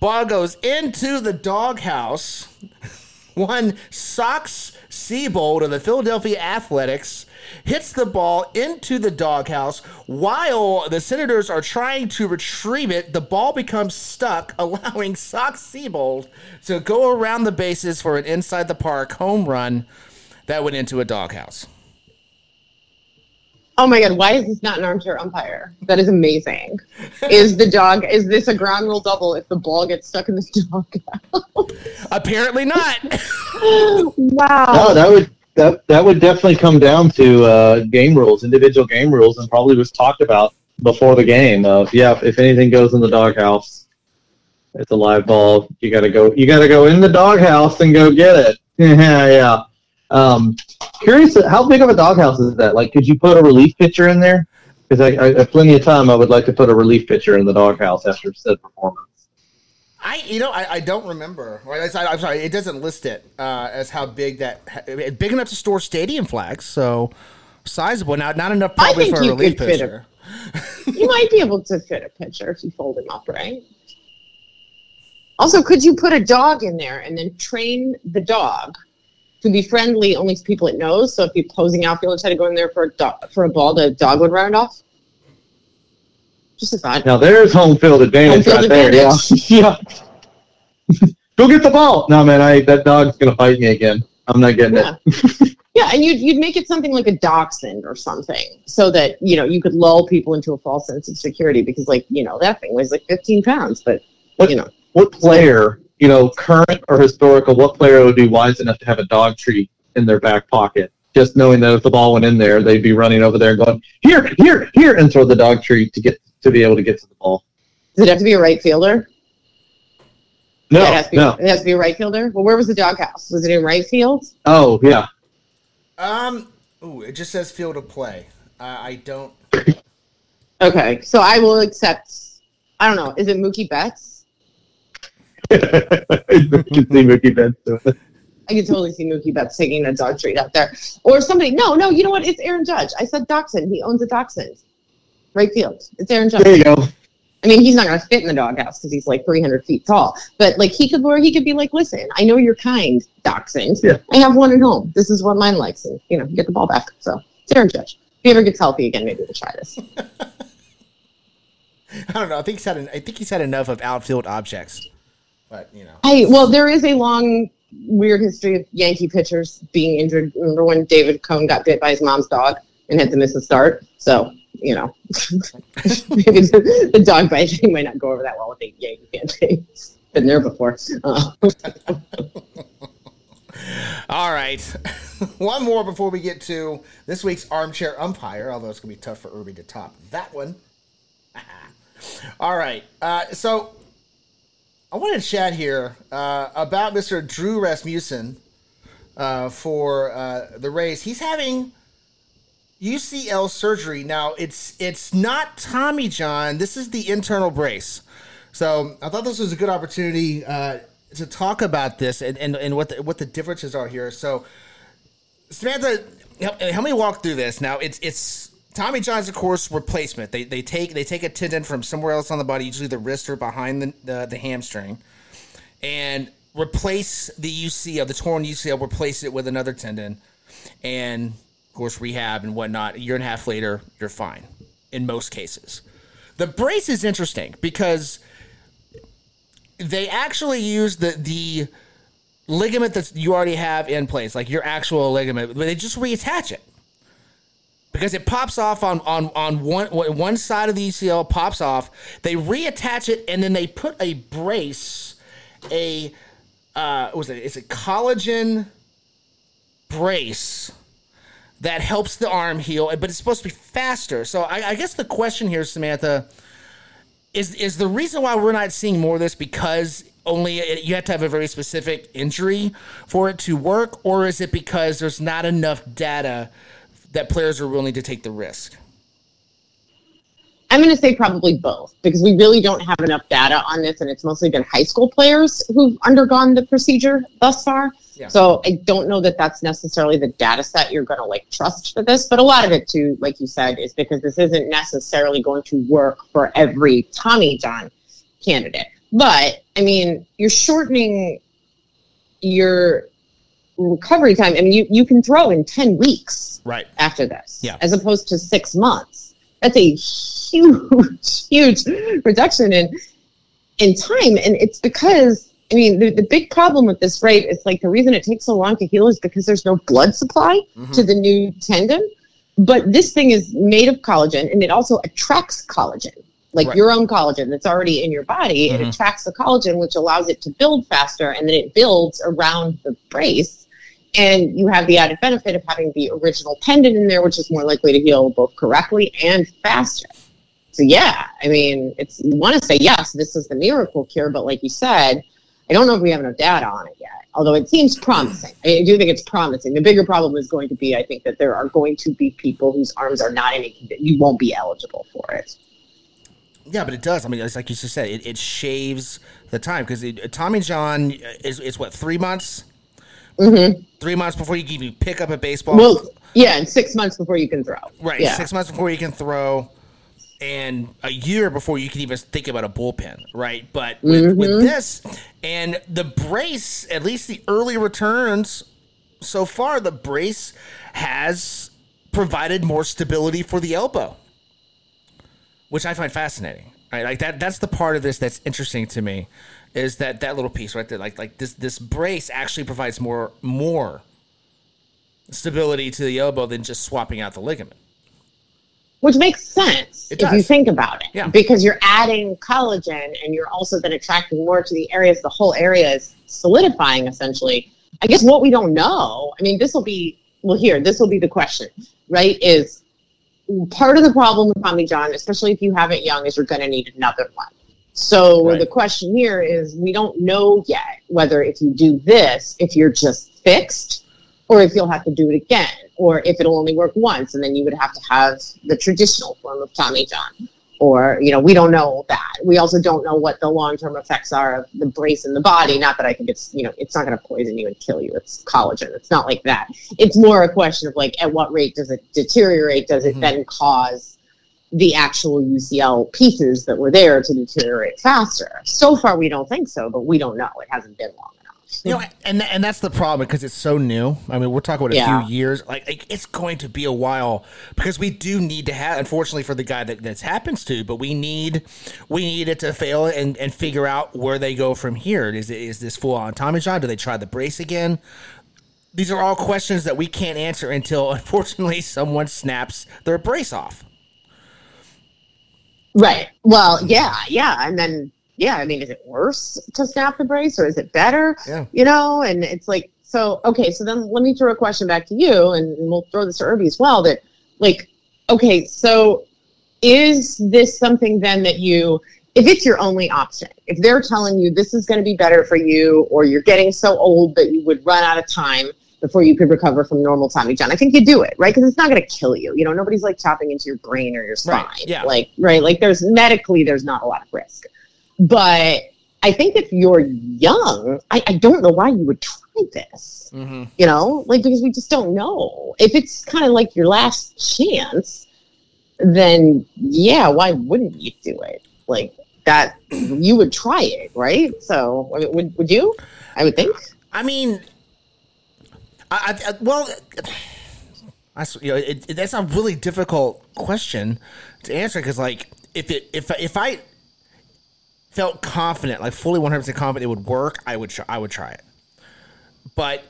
Ball goes into the doghouse. One Socks Seibold of the Philadelphia Athletics hits the ball into the doghouse. While the Senators are trying to retrieve it, the ball becomes stuck, allowing Socks Seibold to go around the bases for an inside the park home run that went into a doghouse. Oh my god, why is this not an armchair umpire? That is amazing. is the dog is this a ground rule double if the ball gets stuck in the doghouse? Apparently not. wow. No, that would that that would definitely come down to uh, game rules, individual game rules, and probably was talked about before the game of yeah, if anything goes in the doghouse, it's a live ball. You gotta go you gotta go in the doghouse and go get it. yeah, yeah. Um, curious, how big of a doghouse is that? Like, could you put a relief pitcher in there? Because I, I, plenty of time, I would like to put a relief pitcher in the doghouse after said performance. I, you know, I, I don't remember. Right, I, am sorry, it doesn't list it uh, as how big that big enough to store stadium flags. So sizable. Now, not enough probably for a relief pitcher. A, you might be able to fit a pitcher if you fold him up, right? Also, could you put a dog in there and then train the dog to be friendly only to people it knows? So if you're posing outfielder try to go in there for a dog, for a ball, the dog would run it off. Just a thought. Now there's home field advantage home field right advantage. there. Yeah. yeah. go get the ball. No man, I that dog's gonna bite me again. I'm not getting yeah. it. yeah, and you'd you'd make it something like a dachshund or something, so that you know you could lull people into a false sense of security because like you know that thing weighs like 15 pounds, but what, you know what player you know current or historical what player would be wise enough to have a dog treat in their back pocket just knowing that if the ball went in there they'd be running over there and going here here here and throw the dog treat to get to be able to get to the ball. Does it have to be a right fielder? No, yeah, it has to be, no. It has to be a right fielder. Well, where was the doghouse? Was it in right field? Oh yeah. Um. Ooh, it just says field of play. Uh, I don't. okay, so I will accept. I don't know. Is it Mookie Betts? I can see Mookie Betts. I can totally see Mookie Betts taking a dog treat out there, or somebody. No, no. You know what? It's Aaron Judge. I said Dachshund. He owns a Dachshund. Right field. It's Aaron Judge. There you go. I mean, he's not going to fit in the doghouse because he's like 300 feet tall. But like he could, or he could be like, "Listen, I know you're kind, dachshund. Yeah. I have one at home. This is what mine likes, and you know, get the ball back." So, it's Aaron Judge. If he ever gets healthy again, maybe we'll try this. I don't know. I think he's had. An, I think he's had enough of outfield objects, but you know. Hey, well, there is a long, weird history of Yankee pitchers being injured. Remember when David Cone got bit by his mom's dog and had to miss a start? So you know, maybe the, the, dog bite thing might not go over that well with the Yankee fan Been there before. Uh. All right. one more before we get to this week's armchair umpire, although it's going to be tough for Irby to top that one. All right. Uh, so I wanted to chat here uh, about Mr. Drew Rasmussen uh, for uh, the Rays. He's having UCL surgery. Now it's it's not Tommy John. This is the internal brace. So I thought this was a good opportunity uh, to talk about this and, and, and what the, what the differences are here. So Samantha, help, help me walk through this. Now it's it's Tommy John's of course replacement. They, they take they take a tendon from somewhere else on the body, usually the wrist or behind the the, the hamstring, and replace the UCL, the torn UCL, replace it with another tendon, and course, rehab and whatnot. A year and a half later, you're fine in most cases. The brace is interesting because they actually use the the ligament that you already have in place, like your actual ligament, but they just reattach it because it pops off on on on one one side of the UCL pops off. They reattach it and then they put a brace, a uh, was it? It's a collagen brace that helps the arm heal, but it's supposed to be faster. So I, I, guess the question here, Samantha, is is the reason why we're not seeing more of this because only you have to have a very specific injury for it to work, or is it because there's not enough data that players are willing to take the risk? I'm going to say probably both because we really don't have enough data on this, and it's mostly been high school players who've undergone the procedure thus far. Yeah. So I don't know that that's necessarily the data set you're going to like trust for this, but a lot of it too, like you said, is because this isn't necessarily going to work for every Tommy John candidate. But I mean, you're shortening your recovery time. I mean, you, you can throw in 10 weeks right after this, yeah. as opposed to six months that's a huge, huge reduction in in time. And it's because I mean the, the big problem with this, right, is like the reason it takes so long to heal is because there's no blood supply mm-hmm. to the new tendon. But this thing is made of collagen and it also attracts collagen. Like right. your own collagen that's already in your body, mm-hmm. it attracts the collagen, which allows it to build faster, and then it builds around the brace and you have the added benefit of having the original tendon in there, which is more likely to heal both correctly and faster. So yeah, I mean, it's you want to say yes, this is the miracle cure, but like you said, I don't know if we have enough data on it yet. although it seems promising. I do think it's promising. The bigger problem is going to be, I think, that there are going to be people whose arms are not in a you won't be eligible for it. Yeah, but it does. I mean, it's like you just said, it, it shaves the time because Tommy John is, is what three months. Mm-hmm. Three months before you can even pick up a baseball. Well, yeah, and six months before you can throw. Right, Yeah. six months before you can throw, and a year before you can even think about a bullpen. Right, but with, with Mm-hmm. this and the brace, at least the early returns so far, the brace has provided more stability for the elbow, which I find fascinating. Right, like that. That's the part of this that's interesting to me, is that that little piece right there. Like like this this brace actually provides more more stability to the elbow than just swapping out the ligament. Which makes sense if you think about it. Yeah. Because you're adding collagen and you're also then attracting more to the areas, the whole area is solidifying essentially. I guess what we don't know, I mean, this will be, well, here, this will be the question, right? Is part of the problem with Tommy John, especially if you have it young, is you're going to need another one. So Right. the question here is we don't know yet whether if you do this, if you're just fixed or if you'll have to do it again, or if it'll only work once, and then you would have to have the traditional form of Tommy John. Or, you know, we don't know that. We also don't know what the long term effects are of the brace in the body. Not that I think it's, you know, it's not going to poison you and kill you. It's collagen. It's not like that. It's more a question of like, at what rate does it deteriorate? Does it Mhm. then cause the actual UCL pieces that were there to deteriorate faster? So far, we don't think so, but we don't know. It hasn't been long. You know, and and that's the problem because it's so new. I mean, we're talking about a Yeah. few years. Like, it's going to be a while because we do need to have. Unfortunately, for the guy that this happens to, but we need we need it to fail and and figure out where they go from here. Is it is this full on Tommy John? Do they try the brace again? These are all questions that we can't answer until unfortunately someone snaps their brace off. Right. Well, yeah, yeah. And then, yeah, I mean, is it worse to snap the brace or is it better? Yeah. You know, and it's like, so, okay, so then let me throw a question back to you and we'll throw this to Irby as well that, like, okay, so is this something then that you, if it's your only option, if they're telling you this is going to be better for you or you're getting so old that you would run out of time before you could recover from normal Tommy John, I think you do it, right? Because it's not going to kill you. You know, nobody's like chopping into your brain or your spine. Right, yeah. Like, right? Like, there's medically, there's not a lot of risk. But I think if you're young, I, I don't know why you would try this. Mm-hmm. You know, like because we just don't know. If it's kind of like your last chance, then yeah, why wouldn't you do it? Like that, you would try it, right? So, I mean, would would you? I would think. I mean, I, I well, I you know it, it- that's a really difficult question to answer because like if it if if I felt confident, like fully one hundred percent confident it would work, I would try, I would try it. But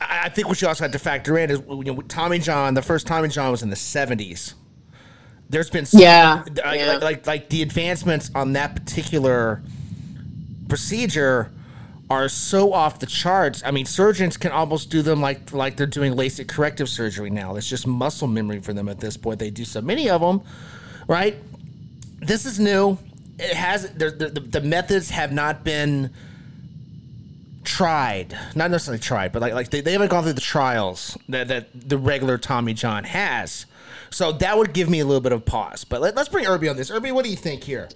I, I think what you also have to factor in is you know Tommy John. The first Tommy John was in the seventies. There's been s- Yeah, uh, like, yeah. like, like like the advancements on that particular procedure are so off the charts. I mean, surgeons can almost do them like like they're doing LASIK corrective surgery now. It's just muscle memory for them at this point. They do so many of them, right? This is new. It has the the, the, methods have not been tried, not necessarily tried, but like like they, they haven't gone through the trials that that the regular Tommy John has. So that would give me a little bit of pause. But let, let's bring Irby on this. Irby, what do you think here?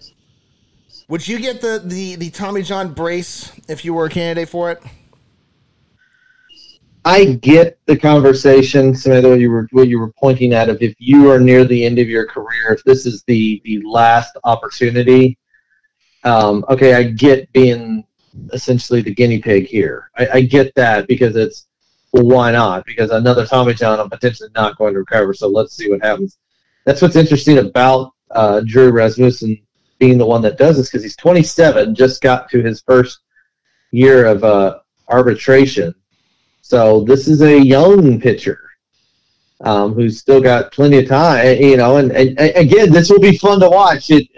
Would you get the, the, the Tommy John brace if you were a candidate for it? I get the conversation, Samantha, what you were what you were pointing at of if you are near the end of your career, if this is the the last opportunity. Um, okay, I get being essentially the guinea pig here. I, I get that because it's well, why not? Because another Tommy John, I'm potentially not going to recover. So let's see what happens. That's what's interesting about uh, Drew Rasmussen being the one that does this because he's 27, just got to his first year of uh, arbitration. So this is a young pitcher um, who's still got plenty of time, you know. And, and, and again, this will be fun to watch. It,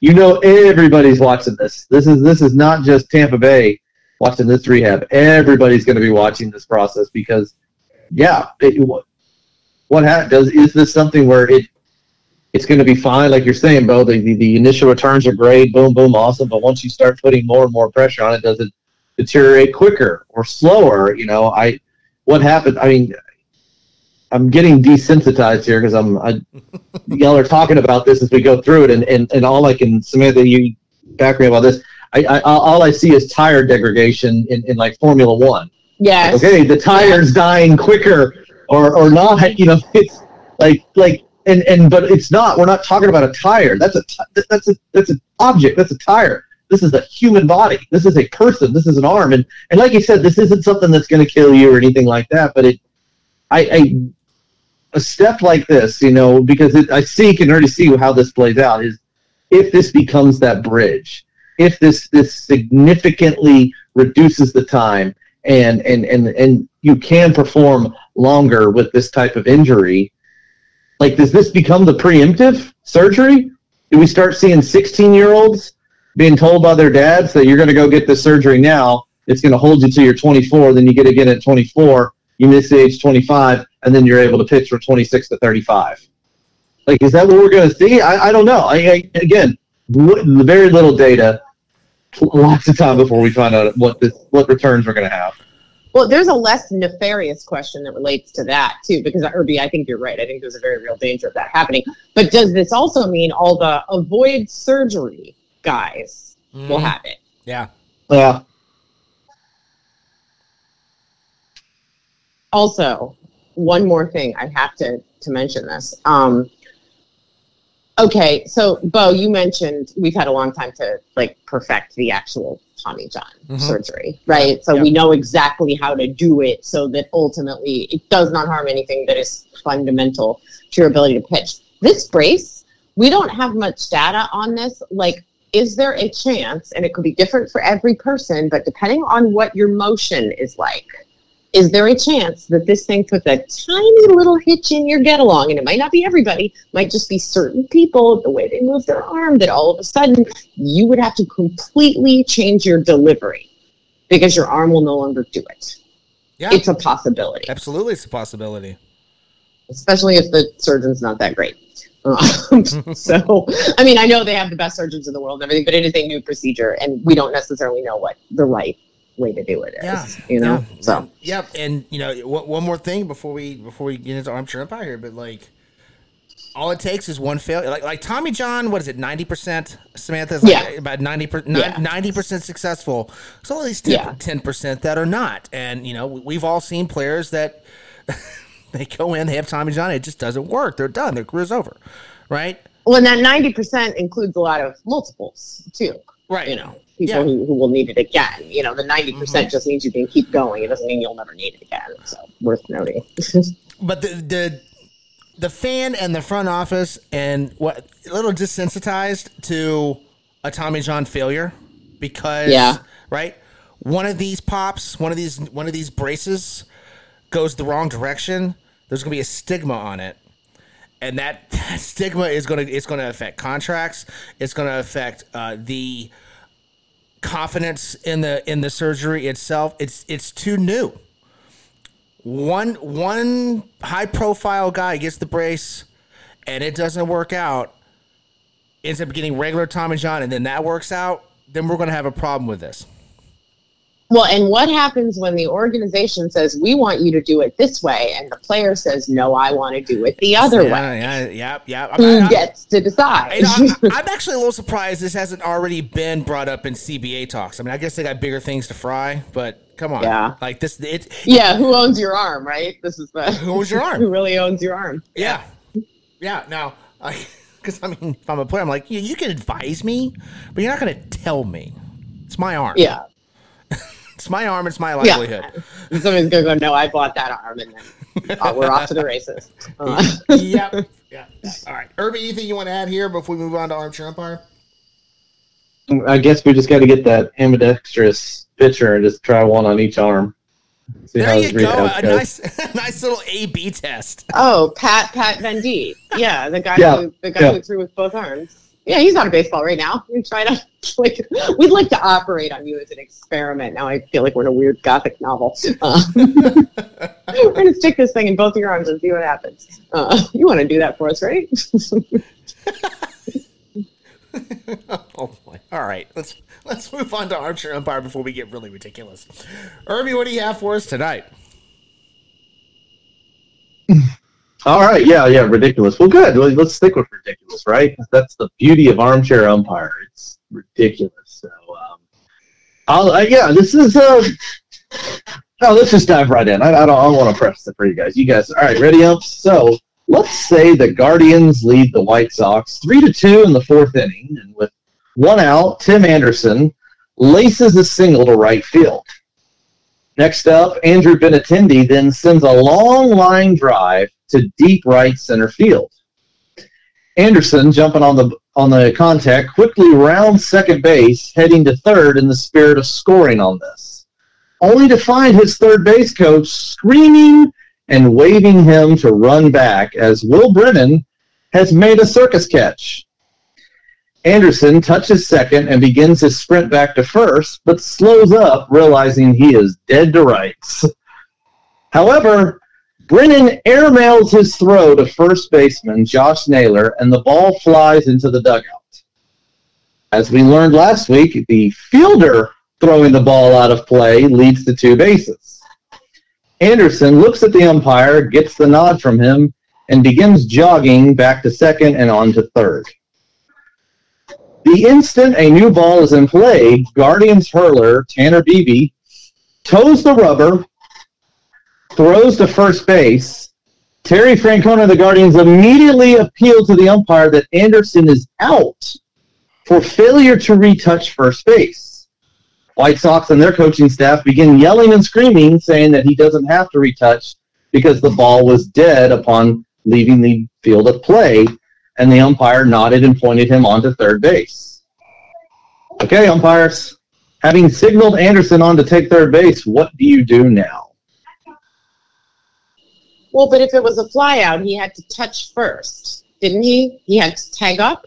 you know, everybody's watching this. This is this is not just Tampa Bay watching this rehab. Everybody's going to be watching this process because, yeah, it, what what ha- does is this something where it it's going to be fine, like you're saying, Bo. The, the the initial returns are great, boom, boom, awesome. But once you start putting more and more pressure on it, does it deteriorate quicker or slower. You know, I what happened? I mean, I'm getting desensitized here because I'm I, y'all are talking about this as we go through it, and, and, and all I can Samantha, you back me about this. I, I all I see is tire degradation in, in like Formula One. Yes. Okay, the tire's dying quicker or or not. You know, it's like like and and but it's not. We're not talking about a tire. That's a t- that's a that's an object. That's a tire. This is a human body. This is a person. This is an arm. And and like you said, this isn't something that's going to kill you or anything like that. But it, I, I a step like this, you know, because it, I see can already see how this plays out is if this becomes that bridge, if this this significantly reduces the time and and and and you can perform longer with this type of injury, like does this become the preemptive surgery? Do we start seeing 16 year olds being told by their dads that you're going to go get this surgery now? It's going to hold you till you're 24, then you get again at 24, you miss the age 25, and then you're able to pitch from 26 to 35. Like, is that what we're going to see? I, I don't know. I, I again, very little data, lots of time before we find out what this what returns we're going to have. Well, there's a less nefarious question that relates to that too, because Irby, I think you're right. I think there's a very real danger of that happening. But does this also mean all the avoid surgery guys mm. will have it? Yeah. Yeah. Also, one more thing I have to to mention this. Um, okay, so Bo, you mentioned we've had a long time to like perfect the actual Tommy John mm-hmm. surgery, right? So yep. we know exactly how to do it so that ultimately it does not harm anything that is fundamental to your ability to pitch. This brace, we don't have much data on this. Like, is there a chance, and it could be different for every person, but depending on what your motion is like, is there a chance that this thing puts a tiny little hitch in your get along? And it might not be everybody, might just be certain people, the way they move their arm, that all of a sudden you would have to completely change your delivery because your arm will no longer do it. Yeah. It's a possibility. Absolutely, it's a possibility. Especially if the surgeon's not that great. Um, so, I mean, I know they have the best surgeons in the world and everything, but it is a new procedure, and we don't necessarily know what the right way to do it is. Yeah, you know. Yeah. So yep, and you know one more thing before we before we get into armchair umpire here, but like all it takes is one failure. Like like Tommy John, what is it? Ninety percent. Samantha's like yeah. about 90 percent successful. So at least ten percent that are not. And you know we've all seen players that they go in, they have Tommy John, it just doesn't work. They're done. Their career's over, right? Well, and that ninety percent includes a lot of multiples too. Right. You know, people yeah. who, who will need it again. You know, the 90% mm hmm just means you can keep going. It doesn't mean you'll never need it again. So worth noting. but the, the, the fan and the front office and what a little desensitized to a Tommy John failure because yeah. right one of these pops one of these one of these braces goes the wrong direction there's going to be a stigma on it and that, that stigma is going to it's going to affect contracts. It's going to affect uh, the confidence in the in the surgery itself. It's it's too new. One one high profile guy gets the brace, and it doesn't work out. Ends up getting regular Tommy John, and then that works out. Then we're going to have a problem with this. Well, and what happens when the organization says we want you to do it this way, and the player says no, I want to do it the other yeah, way? Yeah, yeah, yeah. Who I, gets to decide? I, am actually a little surprised this hasn't already been brought up in CBA talks. I mean, I guess they got bigger things to fry, but come on, yeah, like this. It, yeah, who owns your arm, right? This is the who owns your arm? who really owns your arm? Yeah, yeah. Now, because I, I mean, if I'm a player, I'm like, you, you can advise me, but you're not going to tell me. It's my arm. Yeah. It's my arm. It's my livelihood. Yeah. Somebody's gonna go. No, I bought that arm, and then uh, we're off to the races. Uh. yep. Yeah. All right, Irby. Anything you want to add here before we move on to armchair umpire? I guess we just got to get that ambidextrous pitcher and just try one on each arm. See there you go. A nice, nice little A/B test. Oh, Pat Pat Venditte. Yeah, the guy yeah. who the guy yeah. who threw with both arms. Yeah, he's out of baseball right now. We try to like we'd like to operate on you as an experiment. Now I feel like we're in a weird gothic novel. Uh, we're gonna stick this thing in both of your arms and see what happens. Uh, you want to do that for us, right? oh boy! All right, let's let's move on to armchair umpire before we get really ridiculous. Irby, what do you have for us tonight? All right, yeah, yeah, ridiculous. Well, good. Well, let's stick with ridiculous, right? That's the beauty of armchair umpire. It's ridiculous. So, um, I'll, uh, yeah, this is. Uh, no, let's just dive right in. I, I don't, I want to press it for you guys. You guys, all right, ready, umps? So, let's say the Guardians lead the White Sox three to two in the fourth inning, and with one out, Tim Anderson laces a single to right field. Next up, Andrew Benintendi then sends a long line drive to deep right center field. Anderson, jumping on the on the contact, quickly rounds second base, heading to third in the spirit of scoring on this. Only to find his third base coach screaming and waving him to run back as Will Brennan has made a circus catch. Anderson touches second and begins his sprint back to first, but slows up, realizing he is dead to rights. However, Brennan airmails his throw to first baseman Josh Naylor, and the ball flies into the dugout. As we learned last week, the fielder throwing the ball out of play leads to two bases. Anderson looks at the umpire, gets the nod from him, and begins jogging back to second and on to third. The instant a new ball is in play, Guardians hurler Tanner Bibee toes the rubber, throws to first base. Terry Francona of the Guardians immediately appeal to the umpire that Anderson is out for failure to retouch first base. White Sox and their coaching staff begin yelling and screaming, saying that he doesn't have to retouch because the ball was dead upon leaving the field of play, and the umpire nodded and pointed him onto third base. Okay, umpires, having signaled Anderson on to take third base, what do you do now? Well, but if it was a flyout, he had to touch first, didn't he? He had to tag up.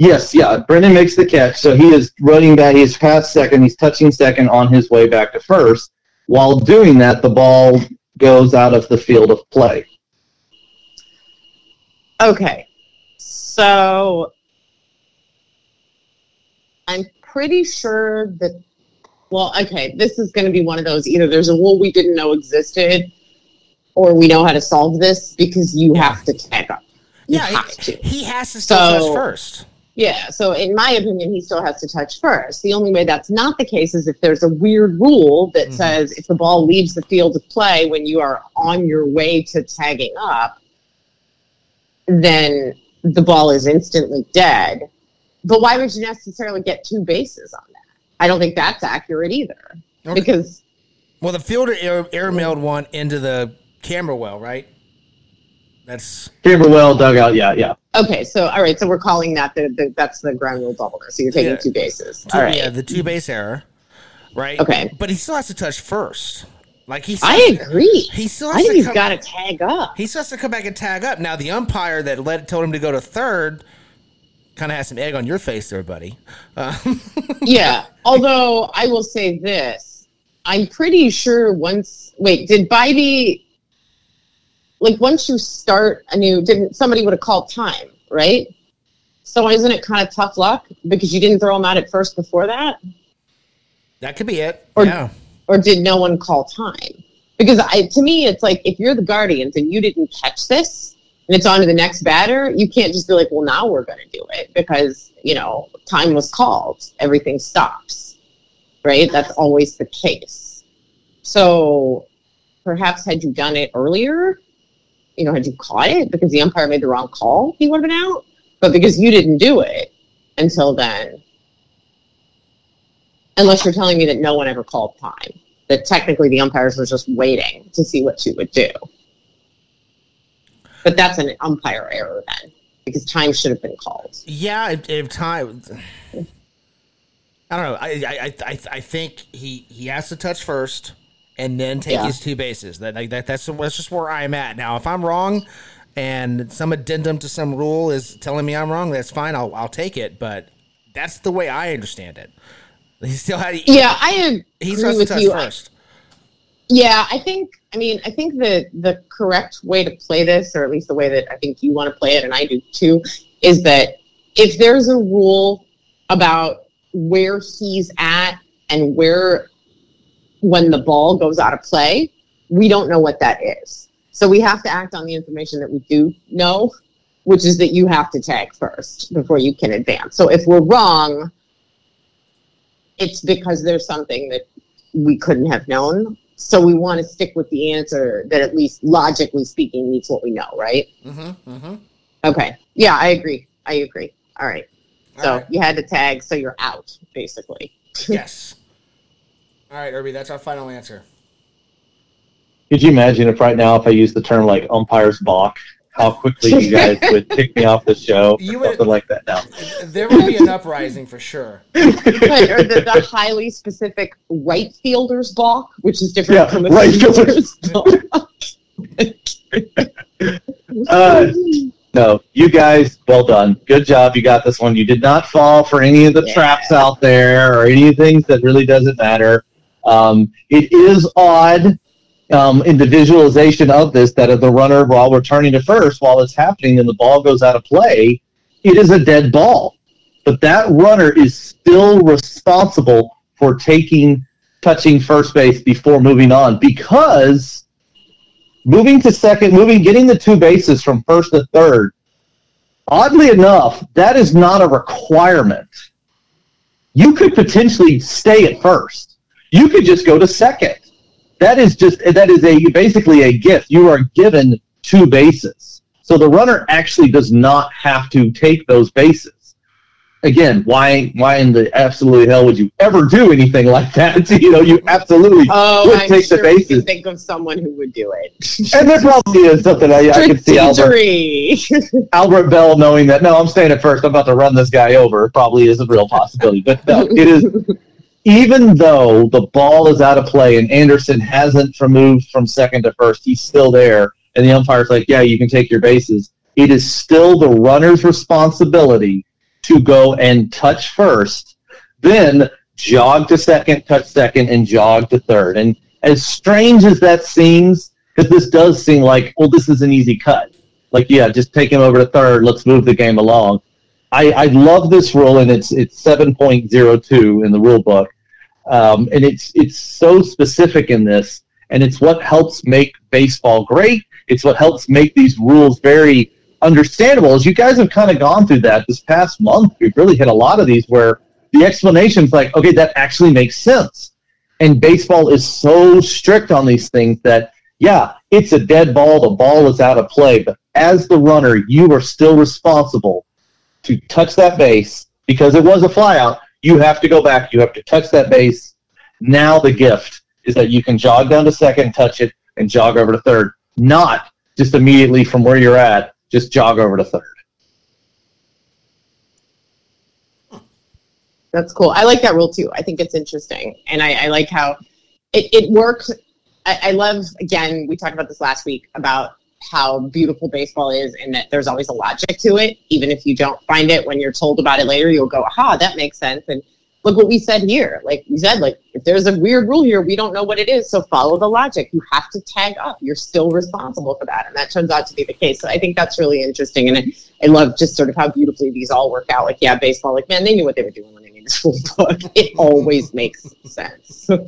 Yes, yeah. Brendan makes the catch, so he is running back. He's past second. He's touching second on his way back to first. While doing that, the ball goes out of the field of play. Okay. So I'm pretty sure that, well, okay, this is going to be one of those either there's a rule we didn't know existed or we know how to solve this because you Yeah. have to tag up. You Yeah, have he, to. he has to So- touch first. Yeah, so in my opinion, he still has to touch first. The only way that's not the case is if there's a weird rule that Mhm. says if the ball leaves the field of play when you are on your way to tagging up, then the ball is instantly dead. But why would you necessarily get two bases on that? I don't think that's accurate either. Okay. Because Well, the fielder air, airmailed one into the camera well, right? That's camera well dugout, yeah, yeah. okay, so all right, so we're calling that the, the that's the ground rule doubler. So you're taking Yeah. two bases. two, All right. yeah, the two base error, right? Okay. but he still has to touch first. Like he, still I agree. He still I has think to he's come, got to tag up. He still has to come back and tag up. Now the umpire that led told him to go to third kind of has some egg on your face there, buddy. Uh, yeah. Although I will say this, I'm pretty sure once. Wait, did Bibee? Like once you start a new, didn't somebody would have called time, right? So isn't it kind of tough luck because you didn't throw him out at first before that, that could be it. Or- yeah. or did no one call time? Because I, to me, it's like if you're the Guardians and you didn't catch this, and it's on to the next batter, you can't just be like, well, now we're going to do it because, you know, time was called. Everything stops, right? That's always the case. So perhaps had you done it earlier, you know, had you caught it because the umpire made the wrong call, he would have been out. But because you didn't do it until then, unless you're telling me that no one ever called time, that technically the umpires were just waiting to see what you would do. But that's an umpire error then, because time should have been called. Yeah, if, if time. I don't know. I, I I I think he he has to touch first, and then take Yeah. his two bases. That like that that's that's just where I'm at now. If I'm wrong, and some addendum to some rule is telling me I'm wrong, that's fine. I'll I'll take it. But that's the way I understand it. He still had Yeah, I he agree still has to you. first. Yeah, I think. I mean, I think the the correct way to play this, or at least the way that I think you want to play it, and I do too, is that if there's a rule about where he's at and where when the ball goes out of play, we don't know what that is. So we have to act on the information that we do know, which is that you have to tag first before you can advance. So if we're wrong, it's because there's something that we couldn't have known. So we want to stick with the answer that at least logically speaking meets what we know, right? Mm-hmm. Mm-hmm. Okay. Yeah, I agree. I agree. All right. So All right. you had to tag, so you're out, basically. Yes. All right, Irby, that's our final answer. Could you imagine if right now, if I use the term like umpires balk, how quickly you guys would kick me off the show? You or would- something like that now. There would be an uprising for sure. But, or the, the highly specific right fielder's balk, which is different Yeah, from a right fielder's balk. Uh, no, you guys, well done. Good job. You got this one. You did not fall for any of the Yeah. traps out there or any things that really doesn't matter. Um, it is odd um, in the visualization of this that of the runner while returning to first, while it's happening and the ball goes out of play, it is a dead ball. But that runner is still responsible for taking, touching first base before moving on because moving to second, moving, getting the two bases from first to third. Oddly enough, that is not a requirement. You could potentially stay at first. You could just go to second. That is just that is a basically a gift. You are given two bases, so the runner actually does not have to take those bases. Again, why why in the absolute hell would you ever do anything like that? You know, you absolutely Oh, would I'm take sure the bases. think of someone who would do it. And there probably is something I, I can see Albert. Albert Belle knowing that, no, I'm staying at first. I'm about to run this guy over. Probably is a real possibility. But no, it is, even though the ball is out of play and Anderson hasn't moved from second to first, he's still there. And the umpire's like, yeah, you can take your bases. It is still the runner's responsibility to go and touch first, then jog to second, touch second, and jog to third. And as strange as that seems, because this does seem like, well, this is an easy cut. Like, yeah, just take him over to third. Let's move the game along. I, I love this rule, and it's it's seven point zero two in the rule book, um, and it's it's so specific in this, and it's what helps make baseball great. It's what helps make these rules very understandable. As you guys have kind of gone through that this past month, we've really hit a lot of these where the explanation's like, okay, that actually makes sense. And baseball is so strict on these things that, yeah, it's a dead ball. The ball is out of play. But as the runner, you are still responsible to touch that base because it was a flyout. You have to go back. You have to touch that base. Now the gift is that you can jog down to second, touch it, and jog over to third. Not just immediately from where you're at, just jog over to third. That's cool. I like that rule too. I think it's interesting, and I, I like how it, it works. I, I love again. We talked about this last week about how beautiful baseball is, and that there's always a logic to it. Even if you don't find it when you're told about it later, you'll go, "Aha, that makes sense." And look what we said here. Like you said, like if there's a weird rule here, we don't know what it is. So follow the logic. You have to tag up. You're still responsible for that, and that turns out to be the case. So I think that's really interesting, and I, I love just sort of how beautifully these all work out. Like yeah, baseball. Like man, they knew what they were doing when they made this rule book. It always makes sense.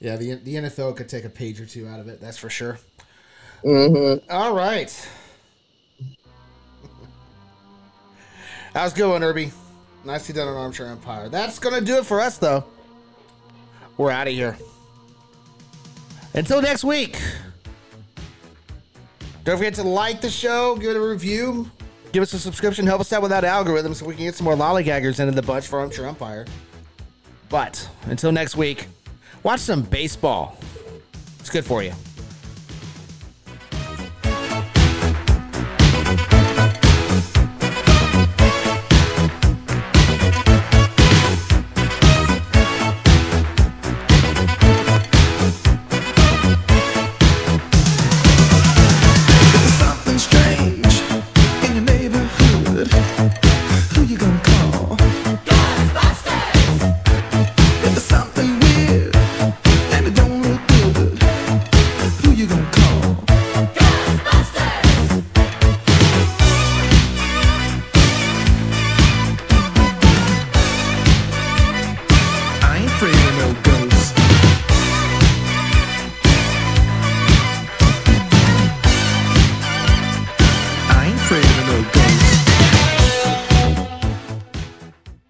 Yeah, the the NFL could take a page or two out of it. That's for sure. Hmm All right. A good one, Irby. Nicely done on Armchair Umpire. That's gonna do it for us, though. We're out of here. Until next week. Don't forget to like the show, give it a review, give us a subscription, help us out with that algorithm so we can get some more lollygaggers into the bunch for Armchair Umpire. But until next week, watch some baseball. It's good for you.